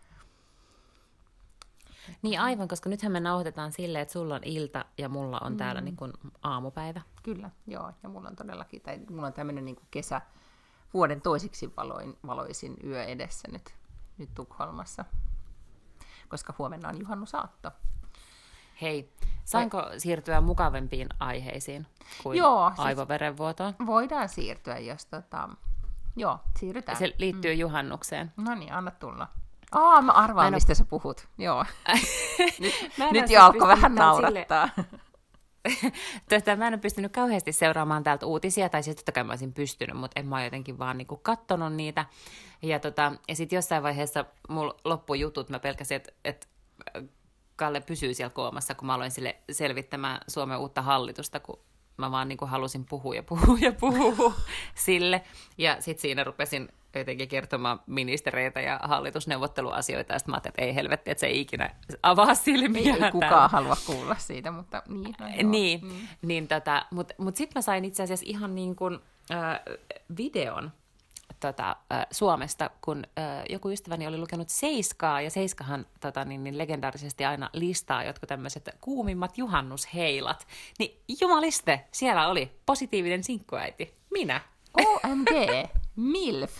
Niin aivan, koska nythän me nauhoitetaan silleen, että sulla on ilta ja mulla on täällä Mm. niin kuin aamupäivä. Kyllä, joo. Ja mulla on todellakin, tai mulla on tämmöinen niin kesä, vuoden toisiksi valoin, valoisin yö edessä nyt, nyt Tukholmassa. Koska huomenna on juhannusaatto. Hei, saanko siirtyä mukavempiin aiheisiin kuin Joo, siis- aivoverenvuotoon? Voidaan siirtyä, jos tota... Joo, siirrytään. Se liittyy juhannukseen. No niin, anna tulla. Aa, mä arvaan, Mä en mistä sä puhut. Joo. nyt nyt jo siis alkoi vähän naurattaa. Tota, mä en ole pystynyt kauheasti seuraamaan täältä uutisia, tai siis totta kai mä olisin pystynyt, mutta en mä oon jotenkin vaan niinku kattonut niitä. Ja, tota, ja sitten jossain vaiheessa mulla loppui jutut, mä pelkäsin, että et Kalle pysyy siellä koomassa, kun mä aloin sille selvittämään Suomen uutta hallitusta, kun mä vaan niinku halusin puhua ja puhua ja puhua sille. Ja sitten siinä rupesin jotenkin kertomaan ministereitä ja hallitusneuvotteluasioita, ja sitten mä ajattelin, että ei helvetti, että se ei ikinä avaa silmiä. Ei, ei kukaan täällä. halua kuulla siitä, mutta niin. No joo. Niin, Mm. mm. niin tota, mutta mut sitten mä sain itse asiassa ihan niin kuin, äh, videon tota, äh, Suomesta, kun äh, joku ystäväni oli lukenut Seiskaa, ja Seiskahan tota, niin, niin legendaarisesti aina listaa jotkut tämmöiset kuumimmat juhannusheilat. Niin jumaliste, siellä oli positiivinen sinkkuäiti. Minä. OMG, MILF.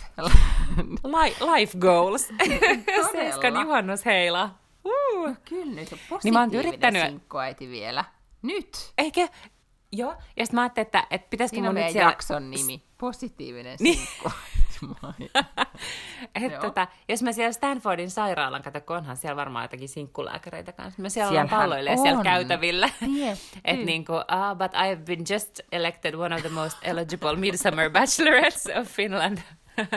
Li- life goals. Seiskan juhannusheila. Uh. No kyllä nyt on Niin positiivinen yrittänyt- sinkkuäiti vielä. Nyt. Eikö? Joo. Ja sitten mä ajattelin, että, että pitäisikö Siinä mun nyt siellä... jakson nimi. Positiivinen Niin. sinkkuäiti. Et Joo. tota, jos mä siellä Stanfordin sairaalan, kato, kun onhan siellä varmaan jotakin sinkkulääkäreitä kanssa, mä siellä Siellähän palloille siellä on. käytävillä. Tietty. Et niinku, ah, but I've been just elected one of the most eligible midsummer bachelorettes of Finland.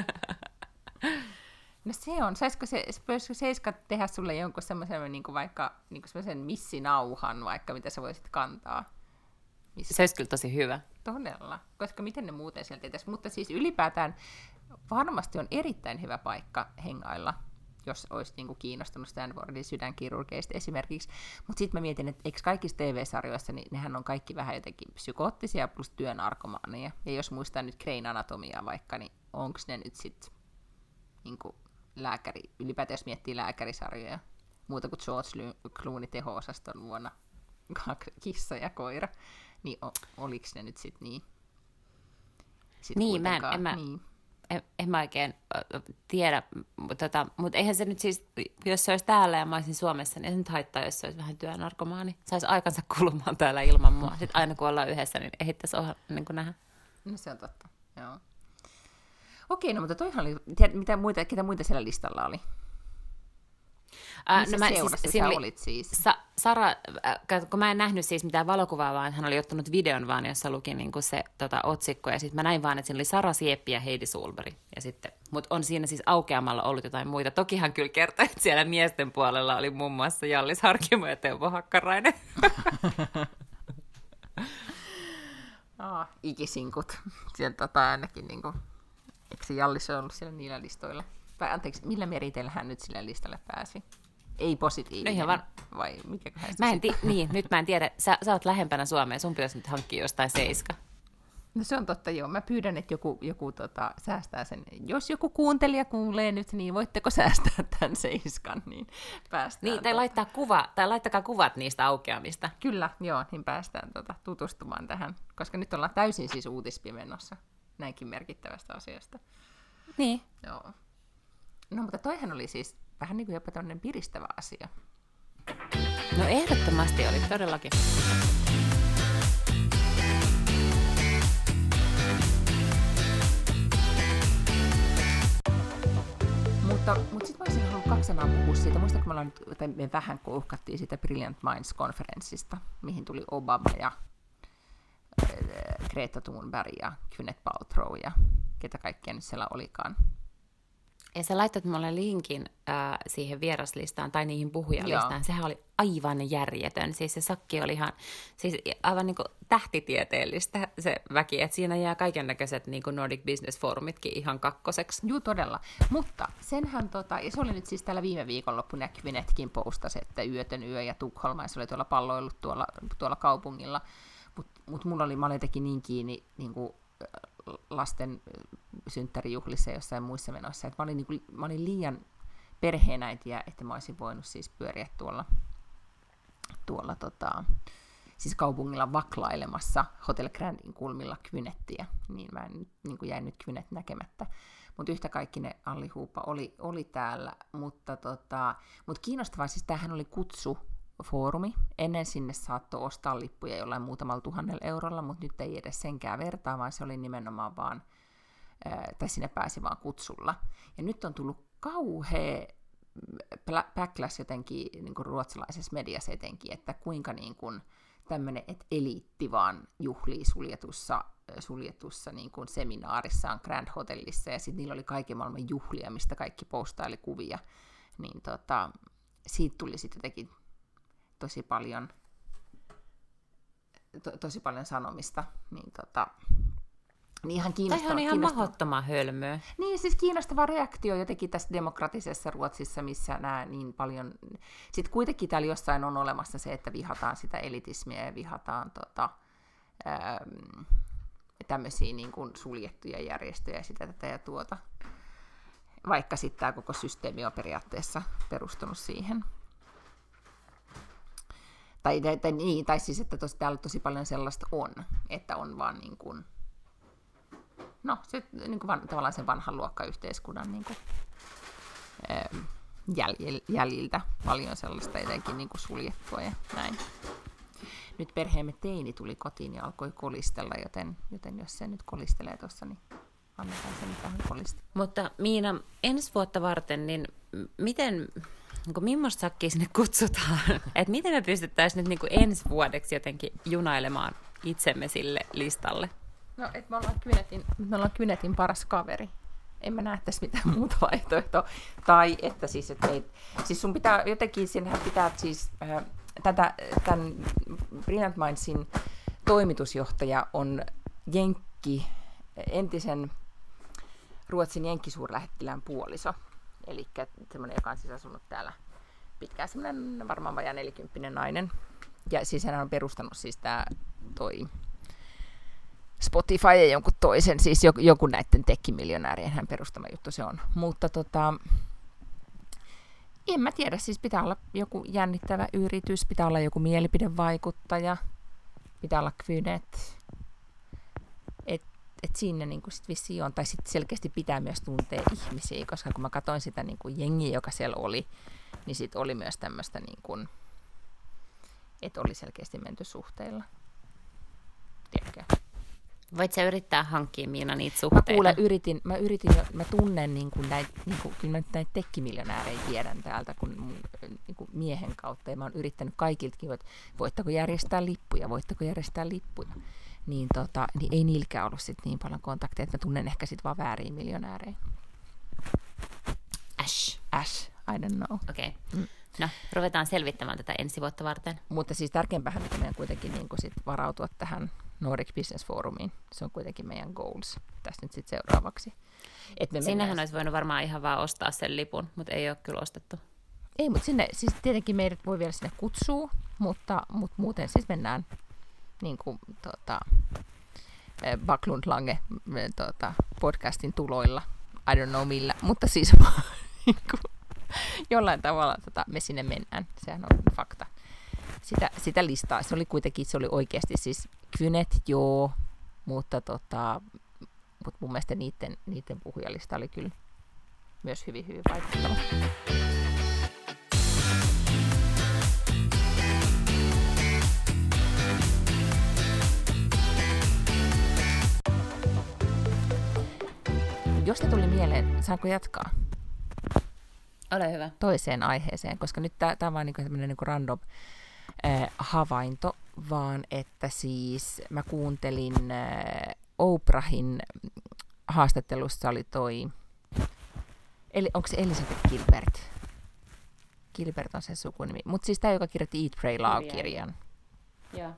No se on. Saisiko se, voisiko Seiska tehdä sulle jonkun semmoisen niin vaikka niin semmoisen missinauhan, vaikka mitä sä voisit kantaa? Missä Se olisi kyllä tosi hyvä. Todella, koska miten ne muuten sieltä tietäisi. Mutta siis ylipäätään varmasti on erittäin hyvä paikka hengailla, jos olisi niinku kiinnostunut Stanfordin sydänkirurgeista esimerkiksi. Mutta sitten mä mietin, että eikö kaikissa TV-sarjoissa, niin nehän on kaikki vähän jotenkin psykoottisia plus työnarkomaaneja. Ja jos muistaa nyt Crane Anatomiaa vaikka, niin onko ne nyt sitten niinku lääkäri, ylipäätään jos miettii lääkärisarjoja, muuta kuin George Clooney teho-osaston vuonna kissa ja koira, niin o, oliks ne nyt sitten niin? Sit Niin, mä en- en mä- niin. En, en mä oikein tiedä, mutta tota, mut eihän se nyt siis, jos se olisi täällä ja mä olisin Suomessa, niin ei se nyt haittaa, jos se olisi vähän työnarkomaani. Saisi aikansa kulumaan täällä ilman mua. Sitten aina kun ollaan yhdessä, niin ehittäisi olla niin kuin nähdä. No se on totta, joo. Okei, no mutta toihan oli, tiedät, mitä muita, ketä muita siellä listalla oli? Missä mä- seurassa siinä sä oli- olit siis? Sa- Sara, äh, kun mä en nähnyt siis mitään valokuvaa, vaan hän oli ottanut videon vaan, jossa luki niin kuin se tota, otsikko, ja sitten mä näin vaan, että siinä oli Sara Sieppi ja Heidi Sulberg. Ja sitten, mutta on siinä siis aukeamalla ollut jotain muita. Toki hän kyllä kertoi, että siellä miesten puolella oli muun muassa Jallis Harkimo ja Teuvo Hakkarainen. Aa, ikisinkut. Sieltä tota ainakin niinku, eikö se Jallis ole ollut siellä niillä listoilla? Tai anteeksi, millä meriteillä hän nyt sille listalle pääsi? Ei positiivinen. No ihan var- Vai mikä Mä en ti- niin, nyt mä en tiedä. Sä, sä oot lähempänä Suomea, sun pitäisi nyt hankkia jostain seiska. No se on totta, joo. Mä pyydän, että joku, joku tota, säästää sen. Jos joku kuuntelija kuulee nyt, niin voitteko säästää tämän seiskan, niin päästään. Niin, tai, tota- laittaa kuva, tai laittakaa kuvat niistä aukeamista. Kyllä, joo, niin päästään tota, tutustumaan tähän, koska nyt ollaan täysin siis uutispimennossa näinkin merkittävästä asiasta. Niin. Joo. No mutta toihan oli siis vähän niin kuin jopa tämmöinen piristävä asia. No ehdottomasti oli todellakin. Mutta, mutta sitten mä olisin halunnut kaksi sanaa puhua siitä. Muistatko, me, nyt, tai me vähän uhkattiin siitä Brilliant Minds-konferenssista, mihin tuli Obama ja äh, Greta Thunberg ja Gwyneth Paltrow ja ketä kaikkia nyt siellä olikaan. Ja sä laittat mulle linkin äh, siihen vieraslistaan tai niihin puhujalistaan. Joo. Sehän oli aivan järjetön. Siis se sakki oli ihan, siis aivan niin kuin tähtitieteellistä se väki. Että siinä jää kaiken näköiset niin Nordic Business Forumitkin ihan kakkoseksi. Juu, todella. Mutta senhän, tota, ja se oli nyt siis tällä viime viikonloppuna ja Kvinetkin postasi, että Yötön yö ja Tukholma, ja se oli tuolla palloillut tuolla, tuolla kaupungilla. Mutta mut mulla oli, mä olin niin kiinni niin kuin, lasten synttärijuhlissa ja jossain muissa menoissa, että mä olin, niin kuin, mä olin liian perheenäitiä, että mä olisin voinut siis pyöriä tuolla, tuolla tota, siis kaupungilla vaklailemassa Hotel Grandin kulmilla kynettiä, niin mä en, niin kuin jäin nyt kynet näkemättä. Mutta yhtä kaikki ne Alli Huupa oli, oli täällä, mutta, tota, mutta kiinnostavaa, siis tämähän oli kutsu foorumi. Ennen sinne saattoi ostaa lippuja jollain muutamalla tuhannella eurolla, mutta nyt ei edes senkään vertaa, vaan se oli nimenomaan vaan, tai sinne pääsi vaan kutsulla. Ja nyt on tullut kauhea backlash jotenkin niin kuin ruotsalaisessa mediassa etenkin, että kuinka niin kuin, tämmöinen, että eliitti vaan juhlii suljetussa, suljetussa niin kuin seminaarissaan Grand Hotellissa, ja sitten niillä oli kaiken maailman juhlia, mistä kaikki postaili kuvia, niin tota, siitä tuli sitten jotenkin tosi paljon, to, tosi paljon sanomista, niin tota, niin ihan kiinnostava. on ihan mahdottoman hölmöä. Niin, siis kiinnostava reaktio jotenkin tässä demokratisessa Ruotsissa, missä nämä niin paljon... Sitten kuitenkin täällä jossain on olemassa se, että vihataan sitä elitismiä ja vihataan tota, ähm, tämmöisiä niin kuin suljettuja järjestöjä sitä tätä ja tuota. Vaikka sitten tämä koko systeemi on periaatteessa perustunut siihen. Tai, tai, niin, tai siis, että tos, täällä tosi paljon sellaista on, että on vaan niin kuin, no, se, niin kuin van, tavallaan sen vanhan luokkayhteiskunnan niin kuin, jäljil, jäljiltä paljon sellaista jotenkin niin kuin suljettua ja näin. Nyt perheemme teini tuli kotiin ja alkoi kolistella, joten, joten jos se nyt kolistelee tuossa, niin annetaan sen tähän kolistella. Mutta Miina, ensi vuotta varten, niin miten, niin millaista sakkia sinne kutsutaan? Et miten me pystyttäisiin nyt kuin ensi vuodeksi jotenkin junailemaan itsemme sille listalle? No, että me ollaan Kynetin, me ollaan Kynetin paras kaveri. En mä näe tässä mitään muuta vaihtoehtoa. Tai että siis, että ei, siis sun pitää jotenkin, sinähän pitää siis, äh, tätä, tämän Brilliant Mindsin toimitusjohtaja on Jenkki, entisen Ruotsin jenkkisuurlähettilään puoliso. Eli semmoinen, joka on siis asunut täällä pitkään, semmoinen varmaan vajaa nelikymppinen nainen. Ja siis hän on perustanut siis tämä toi Spotify ja jonkun toisen, siis joku, näiden tekkimiljonäärien hän perustama juttu se on. Mutta tota, en mä tiedä, siis pitää olla joku jännittävä yritys, pitää olla joku mielipidevaikuttaja, pitää olla kvynet, et siinä niin sit vissi on, tai sitten selkeästi pitää myös tuntea ihmisiä, koska kun mä katsoin sitä niin kuin jengiä, joka siellä oli, niin sitten oli myös tämmöistä, niin kuin, että oli selkeästi menty suhteilla. Tiedätkö? Voit sä yrittää hankkia Miina niitä suhteita? Mä kuule, yritin, mä yritin, mä tunnen niin kuin näitä, niin kuin, kyllä mä nyt näitä tekkimiljonäärejä tiedän täältä kun mun niin kuin miehen kautta, ja mä oon yrittänyt kaikiltakin, että voittako järjestää lippuja, voittako järjestää lippuja. Niin, tota, niin ei niilläkään ollut sit niin paljon kontakteja, että mä tunnen ehkä sit vaan väärin miljonäärejä. Ash. Ash, I don't know. Okei. Okay. Mm. No, ruvetaan selvittämään tätä ensi vuotta varten. Mutta siis tärkeämpää että meidän kuitenkin niin sit varautua tähän Nordic Business Forumiin. Se on kuitenkin meidän goals tässä nyt sitten seuraavaksi. Et me Sinnehän mennään... olisi voinut varmaan ihan vaan ostaa sen lipun, mutta ei ole kyllä ostettu. Ei, mutta sinne, siis tietenkin meidät voi vielä sinne kutsua, mutta, mutta muuten siis mennään niin kuin, tota, Backlund Lange tota, podcastin tuloilla. I don't know millä, mutta siis niin kuin, jollain tavalla tota, me sinne mennään. Sehän on fakta sitä, sitä listaa. Se oli kuitenkin, se oli oikeasti siis Kvynet, joo, mutta, tota, mutta mun mielestä niiden, niiden puhujalista oli kyllä myös hyvin, hyvin vaikuttava. Jos te tuli mieleen, saanko jatkaa? Ole hyvä. Toiseen aiheeseen, koska nyt tämä on vaan niinku tämmöinen niinku random äh, havainto, vaan että siis mä kuuntelin äh, Oprahin haastattelussa oli toi Eli onko se Elisabeth Gilbert? Gilbert on se sukunimi. Mutta siis tämä, joka kirjoitti Eat, Pray, Love-kirjan. Joo.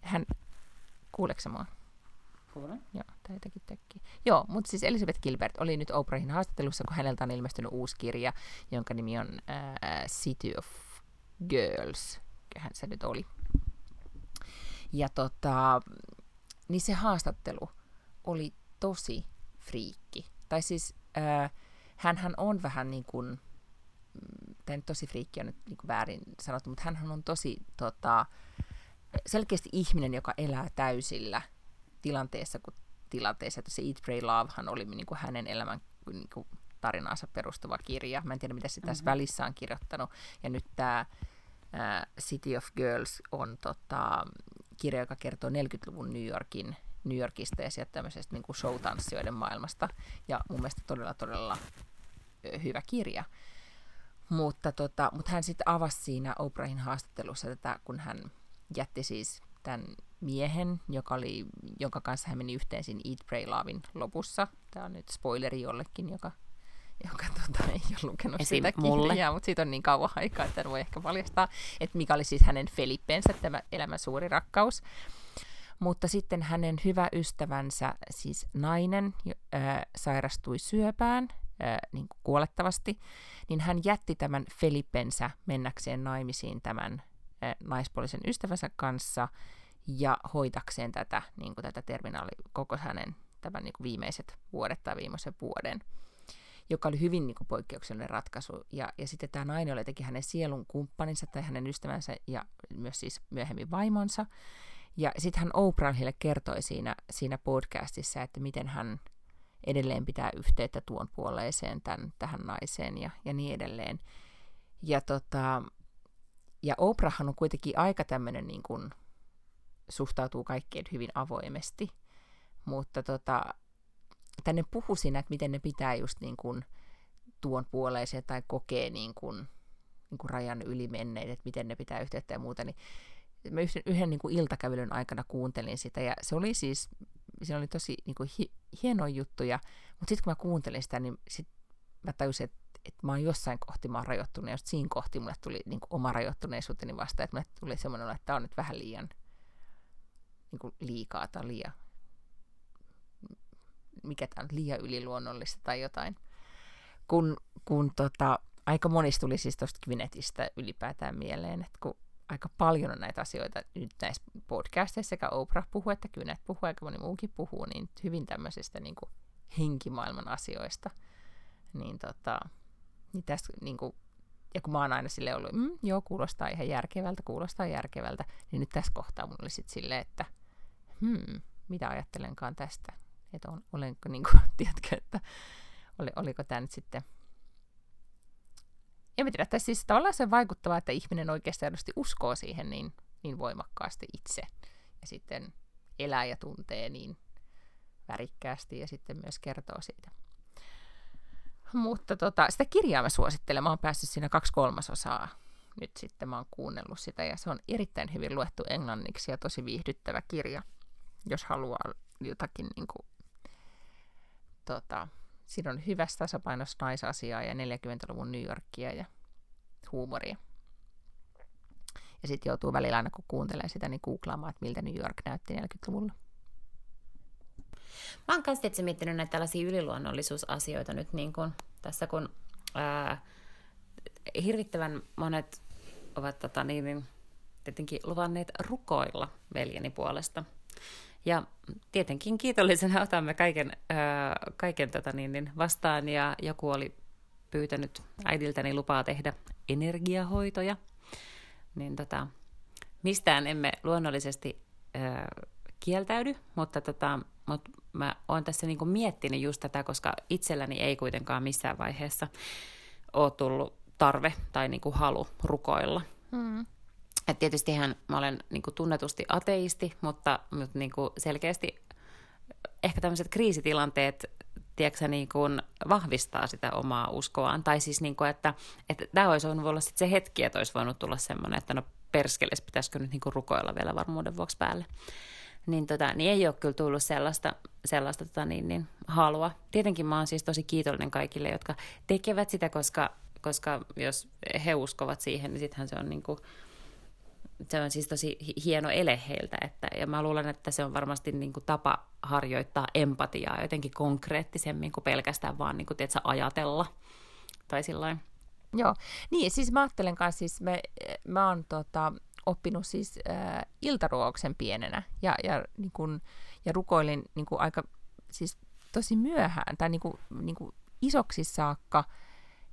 Hän, kuuleeko mua? Kuulen. Joo, tai jotakin tökkii. Joo, mutta siis Elisabeth Gilbert oli nyt Oprahin haastattelussa, kun häneltä on ilmestynyt uusi kirja, jonka nimi on äh, City of Girls. Hän se nyt oli. Ja tota, niin se haastattelu oli tosi friikki. Tai siis äh, hänhän on vähän niin kuin, mm, tämä nyt tosi friikki on nyt niin kuin väärin sanottu, mutta hän on tosi tota, selkeästi ihminen, joka elää täysillä tilanteessa kuin tilanteessa. Että se Eat, Pray, Lovehan oli niin kuin hänen elämän niin kuin tarinaansa perustuva kirja. Mä en tiedä, mitä se tässä mm-hmm. välissä on kirjoittanut. Ja nyt tämä City of Girls on tota, kirja, joka kertoo 40-luvun New Yorkin New Yorkista ja sieltä tämmöisestä niin show-tanssijoiden maailmasta. Ja mun mielestä todella, todella hyvä kirja. Mutta, tota, mutta hän sitten avasi siinä Oprahin haastattelussa tätä, kun hän jätti siis tämän miehen, joka oli, jonka kanssa hän meni yhteen siinä Eat, Pray, Lovein lopussa. Tämä on nyt spoileri jollekin, joka, joka tota, ei ole lukenut Esim. sitä mulle. kirjaa, mutta siitä on niin kauan aikaa, että en voi ehkä paljastaa, että mikä oli siis hänen Felippensä, tämä elämän suuri rakkaus. Mutta sitten hänen hyvä ystävänsä, siis nainen, äh, sairastui syöpään äh, niin kuin kuolettavasti, niin hän jätti tämän Felippensä mennäkseen naimisiin tämän äh, naispuolisen ystävänsä kanssa ja hoitakseen tätä, niin kuin tätä terminaali, koko hänen tämän niin kuin viimeiset vuodet tai viimeisen vuoden joka oli hyvin niin kuin, poikkeuksellinen ratkaisu. Ja, ja sitten tämä nainen oli teki hänen sielun kumppaninsa tai hänen ystävänsä ja myös siis myöhemmin vaimonsa. Ja sitten hän Oprahille kertoi siinä, siinä podcastissa, että miten hän edelleen pitää yhteyttä tuon puoleiseen tämän, tähän naiseen ja, ja niin edelleen. Ja, tota, ja Oprahhan on kuitenkin aika tämmöinen niin kuin, suhtautuu kaikkeen hyvin avoimesti, mutta tota, tänne puhu siinä, että miten ne pitää just niin kuin tuon puoleiseen tai kokee niin kuin, niin kuin rajan yli menneet, että miten ne pitää yhteyttä ja muuta, niin mä yhden, yhden niin kuin iltakävelyn aikana kuuntelin sitä, ja se oli siis, se oli tosi niin kuin hi, hienoja juttuja, mutta sitten kun mä kuuntelin sitä, niin sit mä tajusin, että, että mä oon jossain kohti mä oon rajoittunut, ja siinä kohti mulle tuli niin oma rajoittuneisuuteni vasta, että mulle tuli semmoinen, että tämä on nyt vähän liian niin kuin liikaa tai liian, mikä tämä on, liian yliluonnollista tai jotain. Kun, kun tota, aika monista tuli siis tuosta Gwynethistä ylipäätään mieleen, että kun aika paljon on näitä asioita nyt näissä podcasteissa, sekä Oprah puhuu, että Kynet puhuu, aika moni muukin puhuu, niin hyvin tämmöisistä niin kuin henkimaailman asioista. Niin, tota, niin tässä, niin kuin, ja kun mä oon aina sille ollut, mm, joo, kuulostaa ihan järkevältä, kuulostaa järkevältä, niin nyt tässä kohtaa mun oli sitten silleen, että hmm, mitä ajattelenkaan tästä, että on, olenko, niin kuin, tiedätkö, että oli, oliko tämä nyt sitten en tiedä, että siis tavallaan se vaikuttavaa, että ihminen oikeasti aidosti uskoo siihen niin, niin voimakkaasti itse ja sitten elää ja tuntee niin värikkäästi ja sitten myös kertoo siitä. Mutta tota, sitä kirjaa mä suosittelen. Mä oon päässyt siinä kaksi kolmasosaa nyt sitten. Mä oon kuunnellut sitä ja se on erittäin hyvin luettu englanniksi ja tosi viihdyttävä kirja, jos haluaa jotakin niin kuin, tota, Siinä on hyvästä tasapainossa naisasiaa ja 40-luvun New Yorkia ja huumoria. Ja sitten joutuu välillä aina, kun kuuntelee sitä, niin googlaamaan, että miltä New York näytti 40-luvulla. Mä oon kanssa itse miettinyt näitä tällaisia yliluonnollisuusasioita nyt niin kun, tässä, kun ää, hirvittävän monet ovat tota, niin, tietenkin luvanneet rukoilla veljeni puolesta. Ja tietenkin kiitollisena otamme kaiken, ää, kaiken tota niin, niin vastaan ja joku oli pyytänyt äidiltäni lupaa tehdä energiahoitoja. Niin tota, mistään emme luonnollisesti ää, kieltäydy, mutta, tota, mutta mä oon tässä niinku miettinyt just tätä, koska itselläni ei kuitenkaan missään vaiheessa ole tullut tarve tai niinku halu rukoilla. Mm. Et tietystihän mä olen niin kuin tunnetusti ateisti, mutta, mutta niin kuin selkeästi ehkä tämmöiset kriisitilanteet tiedätkö, niin kuin vahvistaa sitä omaa uskoaan. Tai siis, niin kuin, että, että tämä olisi voinut olla sit se hetki, että olisi voinut tulla semmoinen, että no perskeles, pitäisikö nyt niin kuin rukoilla vielä varmuuden vuoksi päälle. niin, tota, niin ei ole kyllä tullut sellaista, sellaista tota, niin, niin, halua. Tietenkin mä oon siis tosi kiitollinen kaikille, jotka tekevät sitä, koska, koska jos he uskovat siihen, niin sittenhän se on niin kuin, se on siis tosi hieno ele heiltä, että, ja mä luulen, että se on varmasti niin kuin tapa harjoittaa empatiaa jotenkin konkreettisemmin kuin pelkästään vaan niin kuin, tiedätkö, ajatella. Tai sillain. Joo, niin siis mä ajattelen kanssa, siis me, mä oon tota, oppinut siis äh, iltaruokauksen pienenä ja, ja, niin kun, ja rukoilin niin kun aika siis tosi myöhään tai niin kun, niin kun isoksi saakka.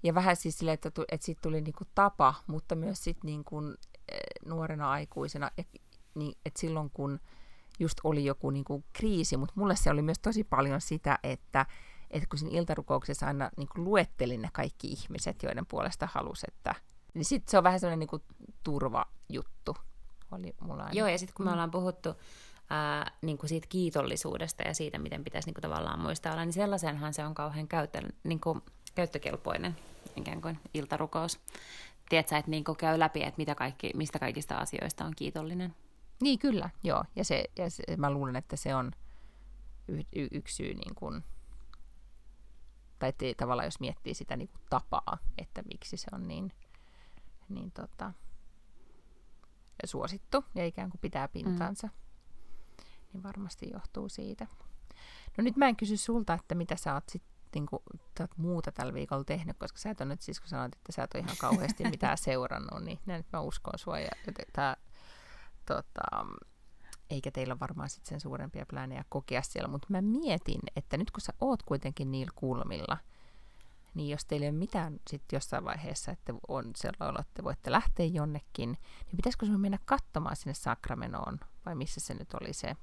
Ja vähän siis silleen, että, että siitä tuli niin tapa, mutta myös sit niin kun, nuorena aikuisena, et, niin, että silloin kun just oli joku niin kuin kriisi, mutta mulle se oli myös tosi paljon sitä, että, että kun siinä iltarukouksessa aina niin kuin luettelin ne kaikki ihmiset, joiden puolesta halusi, että niin sitten se on vähän sellainen niin kuin turvajuttu. Oli mulla aina. Joo, ja sitten kun me mm. ollaan puhuttu ää, niin kuin siitä kiitollisuudesta ja siitä, miten pitäisi niin kuin tavallaan muistaa olla, niin sellaisenhan se on kauhean käyttö, niin kuin käyttökelpoinen ikään kuin iltarukous tiedätkö, että niin käy läpi, että mitä kaikki, mistä kaikista asioista on kiitollinen. Niin, kyllä, joo. Ja, se, ja se, mä luulen, että se on y- y- yksi syy, niin kuin, tai te, tavallaan jos miettii sitä niin kuin tapaa, että miksi se on niin, niin tota, suosittu ja ikään kuin pitää pintansa, mm. niin varmasti johtuu siitä. No nyt mä en kysy sulta, että mitä sä oot sit niin kuin, muuta tällä viikolla tehnyt, koska sä et ole nyt siis, kun sanoit, että sä et ole ihan kauheasti mitään seurannut, niin näin mä uskon sua. Ja, tää, tota, eikä teillä varmaan sit sen suurempia plääneja kokea siellä, mutta mä mietin, että nyt kun sä oot kuitenkin niillä kulmilla, niin jos teillä ei ole mitään sit jossain vaiheessa, että on sellainen, että voitte lähteä jonnekin, niin pitäisikö sinun mennä katsomaan sinne Sakramenoon, vai missä se nyt oli se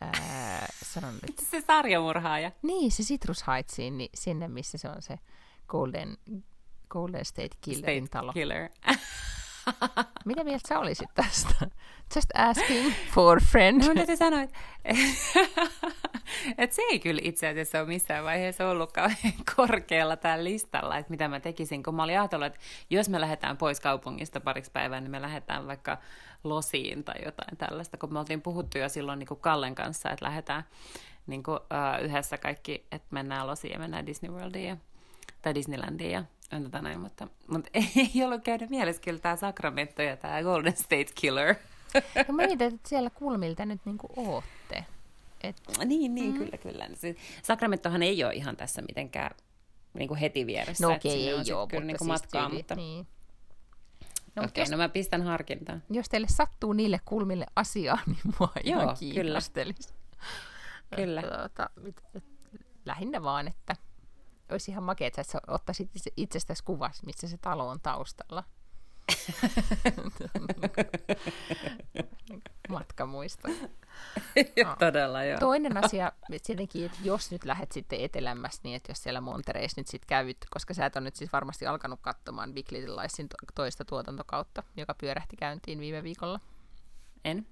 ää, sanon nyt. Se sarjamurhaaja. Niin, se Citrus Heightsiin, niin sinne missä se on se Golden, Golden State Killerin State talo. Killer. Mitä mieltä sä olisit tästä? Just asking for friend. No, täytyy sanoa, että, että se ei kyllä itse asiassa ole missään vaiheessa ollut kauhean korkealla tällä listalla, että mitä mä tekisin, kun mä olin ajatellut, että jos me lähdetään pois kaupungista pariksi päivää, niin me lähdetään vaikka losiin tai jotain tällaista, kun me oltiin puhuttu jo silloin niin kuin Kallen kanssa, että lähdetään niin kuin, uh, yhdessä kaikki, että mennään losiin ja mennään Disney Worldiin ja, tai Disneylandiin ja tota näin, mutta, mutta ei ollut käynyt mielessä kyllä tämä Sacramento ja tämä Golden State Killer. No mä mietin, että siellä kulmilta nyt niin kuin ootte. Et... Niin, niin mm. kyllä, kyllä. Sacramentohan ei ole ihan tässä mitenkään niin kuin heti vieressä. No okei, okay, ei ole, kyllä niin kuin siis matkaa, tyyli, mutta... Niin. No, Okei, okay, no mä pistän harkintaan. Jos teille sattuu niille kulmille asiaa, niin mua Joo, ihan kiinnostelisi. Kyllä. Tuota, lähinnä vaan, että olisi ihan makea, että sä ottaisit itsestäsi kuvas, missä se talo on taustalla. Matkamuisto. no. Todella, joo. Toinen asia, tietenkin, että jos nyt lähdet sitten etelämmässä, niin että jos siellä Montereissa nyt sitten käyt, koska sä et ole nyt siis varmasti alkanut katsomaan Big Little Liesin toista tuotantokautta, joka pyörähti käyntiin viime viikolla. En.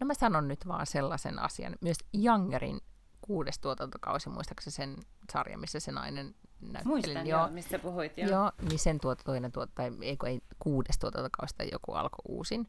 No mä sanon nyt vaan sellaisen asian. Myös Youngerin kuudes tuotantokausi, muistaakseni sen sarja, missä se nainen. Muistan, joo, mistä puhuit. Joo, joo niin sen tuot, toinen tuot, tai ei, ei kuudes tuotantokausi tai joku alkoi uusin.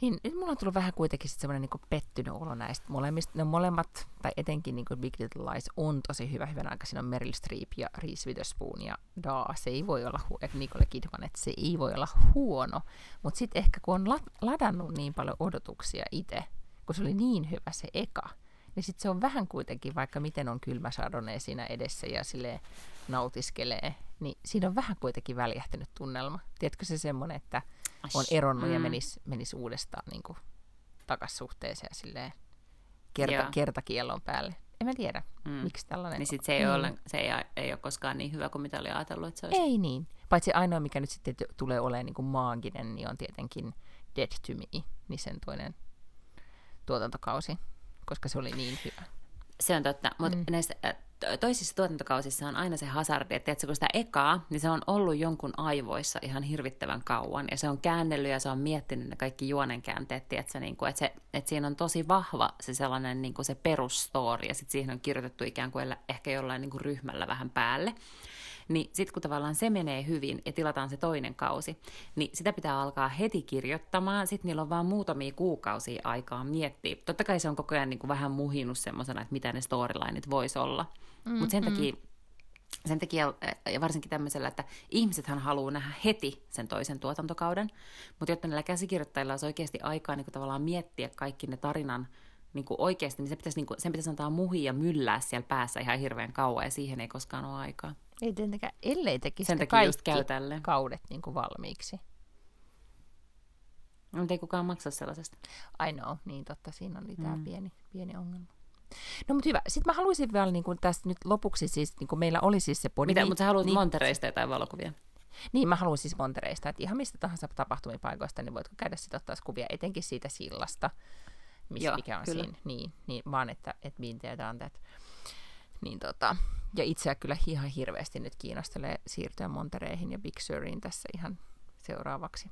Niin nyt mulla on tullut vähän kuitenkin semmoinen niin pettynyt olo näistä molemmista. Ne molemmat, tai etenkin niin kuin Big Little Lies, on tosi hyvä hyvän aika. Siinä on Meryl Streep ja Reese Witherspoon ja Daa. Se ei voi olla, hu- Nicole Kidman, että se ei voi olla huono. Mutta sitten ehkä kun on la- ladannut niin paljon odotuksia itse, kun se oli niin hyvä se eka, niin sitten se on vähän kuitenkin, vaikka miten on kylmä sadone siinä edessä ja sille nautiskelee, niin siinä on vähän kuitenkin väljähtynyt tunnelma. Tiedätkö se semmoinen, että on eronnut mm. ja menisi menis uudestaan niin kuin, takas suhteeseen silleen kerta, kertakiellon päälle. En mä tiedä, mm. miksi tällainen Niin sit se, ei, mm. ole, se ei, ei ole koskaan niin hyvä kuin mitä oli ajatellut, että se olisi. Ei niin. Paitsi ainoa, mikä nyt sitten tulee olemaan niin kuin maaginen, niin on tietenkin Dead to Me, niin sen toinen tuotantokausi koska se oli niin hyvä. Se on totta, mutta mm. näissä toisissa tuotantokausissa on aina se hazardi, että tiedätkö, kun sitä ekaa, niin se on ollut jonkun aivoissa ihan hirvittävän kauan, ja se on käännellyt ja se on miettinyt ne kaikki juonenkäänteet, tiedätkö, niin kuin, että, se, että siinä on tosi vahva se sellainen niin kuin se perusstory, ja sitten siihen on kirjoitettu ikään kuin ehkä jollain niin kuin ryhmällä vähän päälle. Niin sitten kun tavallaan se menee hyvin ja tilataan se toinen kausi, niin sitä pitää alkaa heti kirjoittamaan. Sitten niillä on vaan muutamia kuukausia aikaa miettiä. Totta kai se on koko ajan niin kuin vähän muhinut semmoisena, että mitä ne storylineit voisi olla. Mm, Mutta sen takia mm sen takia, ja varsinkin tämmöisellä, että ihmisethän haluaa nähdä heti sen toisen tuotantokauden, mutta jotta näillä käsikirjoittajilla olisi oikeasti aikaa niin kuin tavallaan miettiä kaikki ne tarinan niin kuin oikeasti, niin se pitäisi, niin kuin, sen pitäisi antaa muhi ja myllää siellä päässä ihan hirveän kauan, ja siihen ei koskaan ole aikaa. Ei tietenkään, ellei tekisi sen takia just käy tälle. kaudet niin kuin valmiiksi. Mutta ei kukaan maksa sellaisesta. I know, niin totta, siinä oli tämä mm. pieni, pieni ongelma. No mutta hyvä. Sitten mä haluaisin vielä niin kuin tästä nyt lopuksi siis, niin kuin meillä oli siis se podi. Mitä, mutta sä haluat niin, Montereista jotain valokuvia? Niin, mä haluan siis Montereista, että ihan mistä tahansa tapahtumipaikoista, niin voitko käydä sitten ottaa kuvia, etenkin siitä sillasta, miss, Joo, mikä on kyllä. siinä. Niin, niin, vaan että, että been there, done that. Niin tota, ja itseä kyllä ihan hirveästi nyt kiinnostelee siirtyä Montereihin ja Big Suriin tässä ihan seuraavaksi.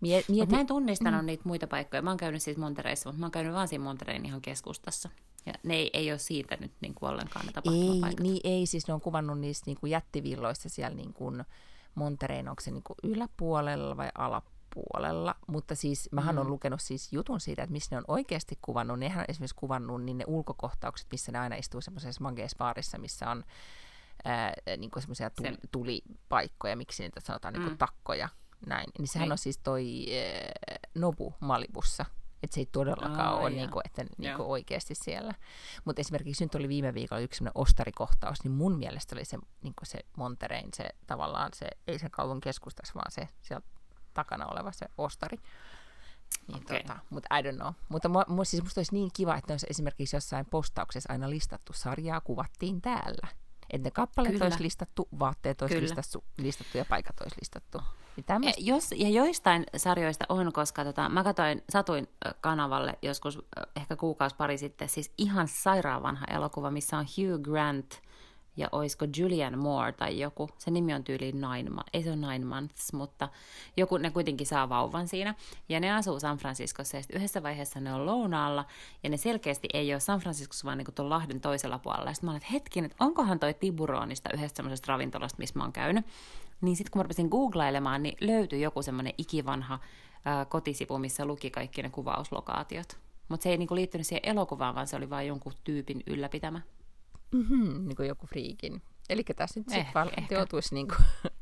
Mie- mieti... Mä en tunnistanut mm. niitä muita paikkoja. Mä oon käynyt siis Montereissa, mutta mä oon käynyt vaan siinä Monterein ihan keskustassa. Ja ne ei, ei ole siitä nyt niin kuin ollenkaan ne tapahtumapaikat. Ei, niin ei, siis ne on kuvannut niistä niin kuin jättivilloista siellä niin kuin Monterein, onko se niin kuin yläpuolella vai alapuolella. Mutta siis mähän mm. on lukenut siis jutun siitä, että missä ne on oikeasti kuvannut. Nehän on esimerkiksi kuvannut niin ne ulkokohtaukset, missä ne aina istuu semmoisessa mageesbaarissa, missä on ää, niin kuin semmoisia tuli, tulipaikkoja, miksi niitä sanotaan niin kuin mm. takkoja näin. Niin sehän niin. on siis toi äh, Nobu Malibussa. Että se ei todellakaan ole niinku, että niinku oikeasti siellä. Mutta esimerkiksi nyt oli viime viikolla yksi sellainen ostarikohtaus, niin mun mielestä oli se, niinku se Monterein, se tavallaan se, ei se kaupungin keskustassa, vaan se siellä takana oleva se ostari. Niin okay. tota, mutta I don't know. Mutta mu, mu, siis musta olisi niin kiva, että olisi esimerkiksi jossain postauksessa aina listattu sarjaa, kuvattiin täällä. Että ne kappaleet Kyllä. olisi listattu, vaatteet olisi listattu, listattu ja paikat olisi listattu. Niin e, Jos, ja joistain sarjoista on, koska tota, mä katsoin, satuin kanavalle joskus ehkä kuukausi pari sitten, siis ihan sairaan vanha elokuva, missä on Hugh Grant ja oisko Julian Moore tai joku, se nimi on tyyliin Nine, ei se ole Nine Months, mutta joku, ne kuitenkin saa vauvan siinä, ja ne asuu San Franciscossa, ja yhdessä vaiheessa ne on lounaalla, ja ne selkeästi ei ole San Franciscossa, vaan niin tuon Lahden toisella puolella, ja sitten mä olin, että hetken, että onkohan toi Tiburonista yhdestä semmoisesta ravintolasta, missä mä oon käynyt, niin sitten kun mä rupesin googlailemaan, niin löytyi joku semmoinen ikivanha ää, kotisivu, missä luki kaikki ne kuvauslokaatiot. Mutta se ei niinku liittynyt siihen elokuvaan, vaan se oli vain jonkun tyypin ylläpitämä. Mm-hmm, niin kuin joku friikin. Eli tässä nyt sitten val- joutuisi niin kuin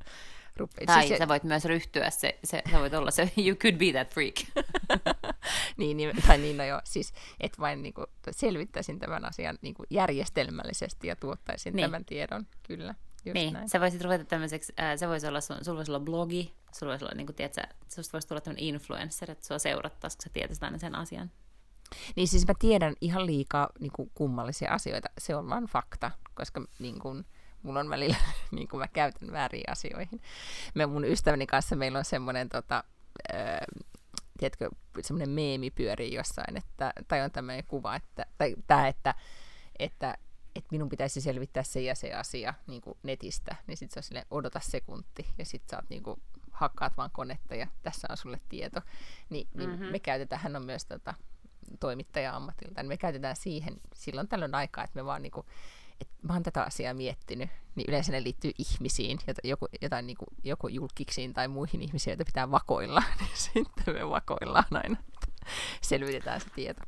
rupeaa. Tai siis sä voit myös ryhtyä, se, se, sä voit olla se, you could be that freak. niin, niin, tai niin, no joo, siis et vain niin kuin, selvittäisin tämän asian niin kuin järjestelmällisesti ja tuottaisin niin. tämän tiedon, kyllä. Just niin, näin. sä voisit ruveta tämmöiseksi, äh, se voisi olla, sun, sulla voisi olla blogi, sulla voisi olla, niin kuin, tiedätkö, susta voisi tulla tämmöinen influencer, että sua seurattaisi, kun sä tietäisit aina sen asian. Niin siis mä tiedän ihan liikaa niin kuin, kummallisia asioita, se on vaan fakta, koska niin kuin, mulla on välillä, niin kuin mä käytän väärin asioihin. Me mun ystäväni kanssa meillä on semmoinen, tota, äh, tiedätkö, semmoinen meemi pyörii jossain, että, tai on tämmöinen kuva, että, tai tämä, että, että että minun pitäisi selvittää se ja se asia niin kuin netistä, niin sitten se on sille odota sekunti, ja sitten sä oot niin kuin, hakkaat vaan konetta, ja tässä on sulle tieto. Ni, niin mm-hmm. me käytetään, hän on myös tota, toimittaja-ammatilta, niin me käytetään siihen silloin tällöin aikaa, että me vaan niin kuin, että mä oon tätä asiaa miettinyt, niin yleensä ne liittyy ihmisiin, jota, joku, jotain niin kuin, joko julkiksiin tai muihin ihmisiin, joita pitää vakoilla, niin sitten me vakoillaan aina, selvitetään se tieto.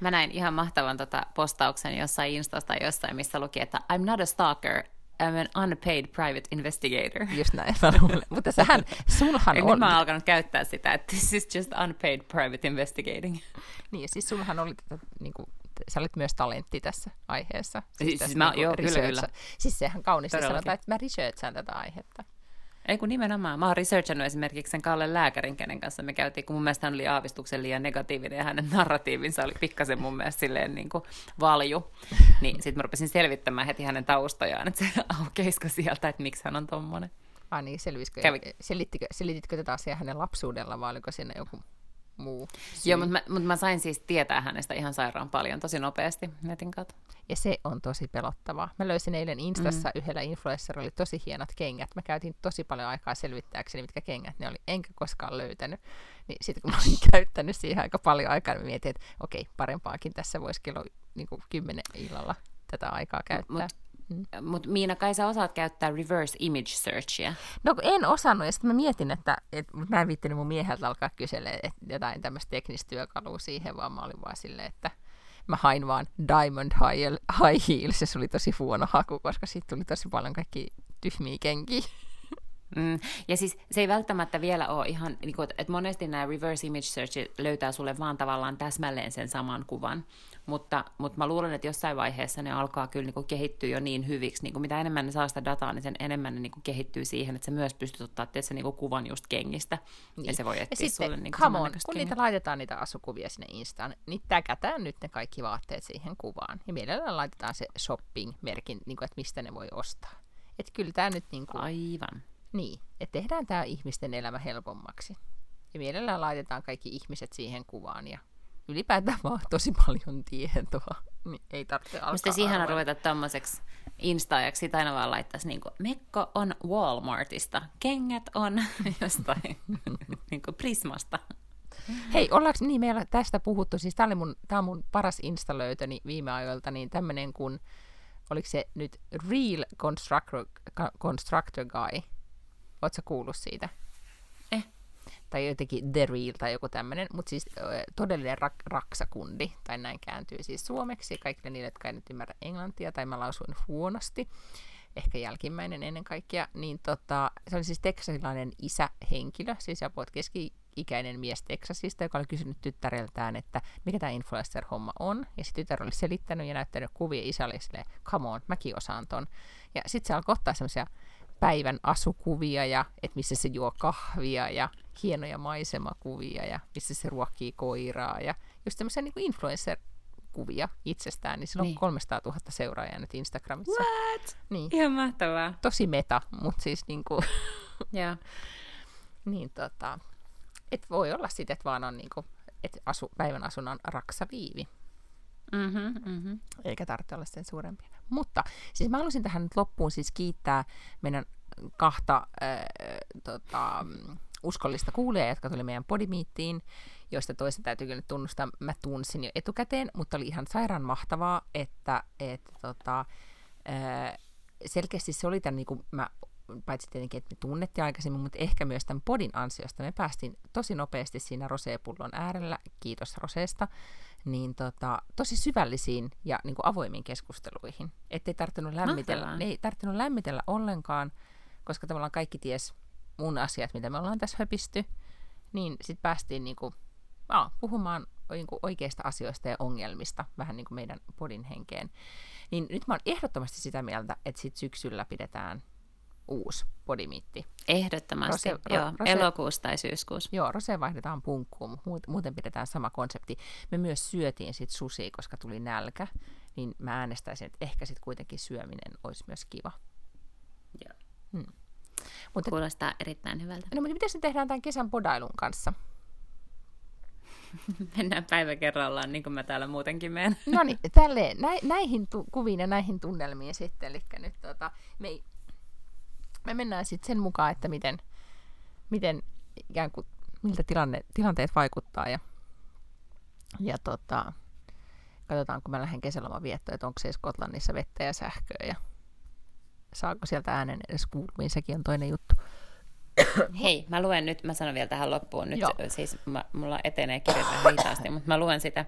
Mä näin ihan mahtavan tota postauksen jossain Instasta jossain, missä luki, että I'm not a stalker, I'm an unpaid private investigator. Just näin, mä luulen. Mutta sähän, sulhan on... Nyt mä oon alkanut käyttää sitä, että this is just unpaid private investigating. Niin, siis sulhan oli tätä, niin kuin, sä olit myös talentti tässä aiheessa. Siis, siis tässä, mä, niin joo, kyllä, kyllä. Siis sehän kauniisti sanotaan, että mä researchaan tätä aihetta. Ei kun nimenomaan. Mä oon researchannut esimerkiksi sen Kalle Lääkärin, kenen kanssa me käytiin, kun mun mielestä hän oli aavistuksen liian negatiivinen ja hänen narratiivinsa oli pikkasen mun mielestä silleen niin kuin valju. Niin sitten mä rupesin selvittämään heti hänen taustojaan, että se aukeisiko sieltä, että miksi hän on tommonen. Ah niin, selvisikö, Kävi... selittikö, selititkö tätä asiaa hänen lapsuudella vai oliko siinä joku muu syy. Joo, mutta mä, mutta mä sain siis tietää hänestä ihan sairaan paljon tosi nopeasti netin kautta. Ja se on tosi pelottavaa. Mä löysin eilen Instassa mm. yhdellä influencerilla oli tosi hienot kengät. Mä käytin tosi paljon aikaa selvittääkseni, mitkä kengät ne oli, enkä koskaan löytänyt. Niin sitten kun mä olin käyttänyt siihen aika paljon aikaa, niin mietin, että okei, parempaakin tässä voisi kello niin kuin 10 illalla tätä aikaa käyttää. Mut, Mm. Mutta Miina, kai sä osaat käyttää reverse image searchia. No en osannut, ja sitten mä mietin, että, että mä en viittinyt mun mieheltä alkaa kysellä että jotain tämmöistä teknistä työkalua siihen, vaan mä olin vaan silleen, että mä hain vaan Diamond High, high Heels, ja se oli tosi huono haku, koska siitä tuli tosi paljon kaikki tyhmiä kenkiä. Mm. Ja siis se ei välttämättä vielä ole ihan, niin kuin, että monesti nämä reverse image search löytää sulle vaan tavallaan täsmälleen sen saman kuvan, mutta, mutta mä luulen, että jossain vaiheessa ne alkaa kyllä niin kuin kehittyä jo niin hyviksi, niin kuin mitä enemmän ne saa sitä dataa, niin sen enemmän ne niin kuin kehittyy siihen, että sä myös pystyt ottaa tietysti, niin kuin kuvan just kengistä, niin. ja se voi etsiä ja sitten, sulle niin come on, kun niitä laitetaan niitä asukuvia sinne Instaan, niin täkätään nyt ne kaikki vaatteet siihen kuvaan, ja mielellään laitetaan se shopping-merkin, niin kuin, että mistä ne voi ostaa. Että kyllä tämä nyt niin kuin, Aivan. Niin, että tehdään tämä ihmisten elämä helpommaksi. Ja mielellään laitetaan kaikki ihmiset siihen kuvaan ja ylipäätään vaan tosi paljon tietoa. Niin ei tarvitse alkaa Musta siihen on ruveta tommoseksi instaajaksi, aina vaan laittaisi niinku, Mekko on Walmartista, kengät on jostain niinku Prismasta. Hei, ollaanko niin meillä tästä puhuttu, siis tämä mun, on mun paras instalöitöni viime ajoilta, niin tämmöinen kuin, oliko se nyt Real Constructor, Constructor Guy, Oletko kuullut siitä? Tai jotenkin The Real tai joku tämmöinen, mutta siis todellinen rak- raksakundi, tai näin kääntyy siis suomeksi, kaikille niille, jotka ei nyt ymmärrä englantia, tai mä lausuin huonosti, ehkä jälkimmäinen ennen kaikkea, niin tota, se oli siis teksasilainen isähenkilö, siis joku keski-ikäinen mies Teksasista, joka oli kysynyt tyttäreltään, että mikä tämä influencer-homma on, ja sitten tytär oli selittänyt ja näyttänyt kuvia isälle, silleen, come on, mäkin osaan ton. Ja sitten se alkoi ottaa semmoisia päivän asukuvia ja että missä se juo kahvia ja hienoja maisemakuvia ja missä se ruokkii koiraa ja just tämmöisiä niin influencer-kuvia itsestään, niin sillä on niin. 300 000 seuraajaa nyt Instagramissa. What? Niin. Ihan mahtavaa. Tosi meta, mutta siis niin kuin... yeah. niin tota, et voi olla sitten, että vaan on niin kuin, että asu, päivän asunnon raksaviivi. Mm-hmm, mm-hmm. Eikä tarvitse olla sen suurempia. Mutta siis mä haluaisin tähän nyt loppuun siis kiittää meidän kahta äh, tota, uskollista kuulijaa, jotka tuli meidän podimiittiin, joista toista täytyy kyllä tunnustaa, mä tunsin jo etukäteen, mutta oli ihan sairaan mahtavaa, että, että tota, äh, selkeästi se oli tämän, niin kuin mä paitsi tietenkin, että me tunnettiin aikaisemmin, mutta ehkä myös tämän podin ansiosta me päästiin tosi nopeasti siinä roseepullon äärellä, kiitos roseesta, niin tota, tosi syvällisiin ja niin kuin avoimiin keskusteluihin. Että ei tarvinnut lämmitellä, ei tarvinnut lämmitellä ollenkaan, koska tavallaan kaikki ties mun asiat, mitä me ollaan tässä höpisty, niin sitten päästiin niin kuin, aa, puhumaan niin kuin oikeista asioista ja ongelmista, vähän niin kuin meidän podin henkeen. Niin nyt mä oon ehdottomasti sitä mieltä, että sit syksyllä pidetään uusi podimitti. Ehdottomasti, rose, joo, rose, elokuussa tai syyskuussa. Joo, rose vaihdetaan punkkuun, mutta muuten pidetään sama konsepti. Me myös syötiin sit susi, koska tuli nälkä, niin mä äänestäisin, että ehkä sitten kuitenkin syöminen olisi myös kiva. Joo. Hmm. Mutta, Kuulostaa erittäin hyvältä. No, mutta miten se tehdään tämän kesän podailun kanssa? Mennään päivä kerrallaan, niin kuin mä täällä muutenkin menen. No niin, tälleen, nä, näihin tu- kuviin ja näihin tunnelmiin sitten. Eli nyt tota, me ei me mennään sitten sen mukaan, että miten, miten ikään kuin, miltä tilanne, tilanteet vaikuttaa ja, ja tota, katsotaan, kun mä lähden kesäloman viettoon, että onko se Skotlannissa vettä ja sähköä ja saako sieltä äänen edes kuulumiin, sekin on toinen juttu. Hei, mä luen nyt, mä sanon vielä tähän loppuun nyt, Joo. siis mä, mulla etenee kirjat vähän hitaasti, mutta mä luen sitä,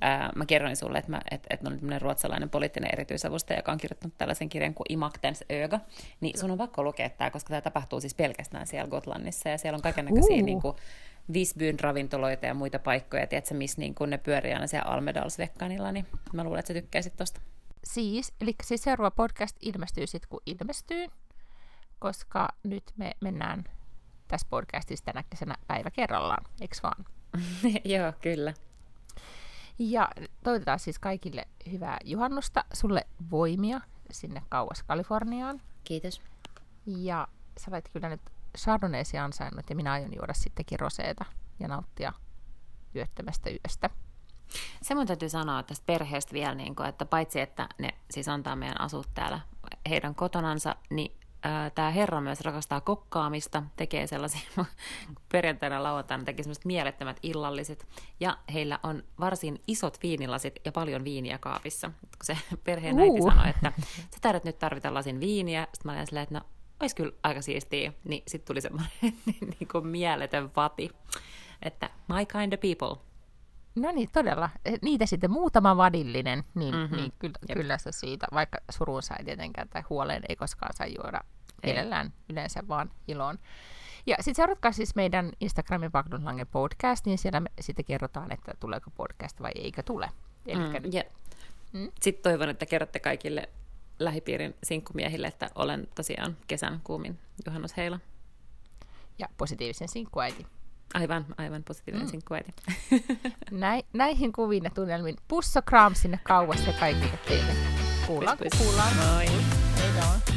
ää, mä kerroin sulle, että, mä, et, et on tämmöinen ruotsalainen poliittinen erityisavustaja, joka on kirjoittanut tällaisen kirjan kuin Imaktens öga, niin sun on pakko lukea tämä, koska tämä tapahtuu siis pelkästään siellä Gotlannissa, ja siellä on kaikenlaisia uh. niin kuin, Visbyn ravintoloita ja muita paikkoja, tiedätkö, missä niin kun ne pyörii aina siellä Almedalsvekkanilla, niin mä luulen, että sä tykkäisit tosta. Siis, eli siis seuraava podcast ilmestyy sitten, kun ilmestyy koska nyt me mennään tässä podcastissa tänä kesänä päivä kerrallaan, eikö vaan? Joo, kyllä. Ja toivotetaan siis kaikille hyvää juhannusta, sulle voimia sinne kauas Kaliforniaan. Kiitos. Ja sä olet kyllä nyt Chardonnaysi ansainnut ja minä aion juoda sittenkin roseeta ja nauttia yöttömästä yöstä. Se mun täytyy sanoa tästä perheestä vielä, niin kuin, että paitsi että ne siis antaa meidän asut täällä heidän kotonansa, niin tämä herra myös rakastaa kokkaamista, tekee sellaisia, perjantaina lauantaina teki sellaiset mielettömät illalliset, ja heillä on varsin isot viinilasit ja paljon viiniä kaapissa. Kun se perheen äiti Uh. sanoi, että sä taidat nyt tarvita lasin viiniä, sitten mä olin silleen, että no, olisi kyllä aika siistiä, niin sitten tuli semmoinen niin kuin mieletön vati, että my kind of people. No niin, todella. Eh, Niitä sitten muutama vadillinen, niin, Mhm. mm-hmm. niin kyllä, Jep. kyllä se siitä, vaikka suruunsa ei tietenkään tai huoleen ei koskaan saa juoda. Mielellään yleensä vaan iloon. Ja sitten seuratkaa siis meidän Instagramin Pagnonlange podcast, niin siellä me sitten kerrotaan, että tuleeko podcast vai eikö tule. Elikkä Mm, ja Mm. Sitten toivon, että kerrotte kaikille lähipiirin sinkkumiehille, että olen tosiaan kesän kuumin juhannusheila. ja positiivisen sinkkuäiti. Aivan, aivan positiivinen mm. sinkkuäiti. Näi, näihin kuviin ja tunnelmiin. Pusso kram sinne kauas ja kaikille teille. Kuullaan, Pys, pys. kuullaan. Moi. Hei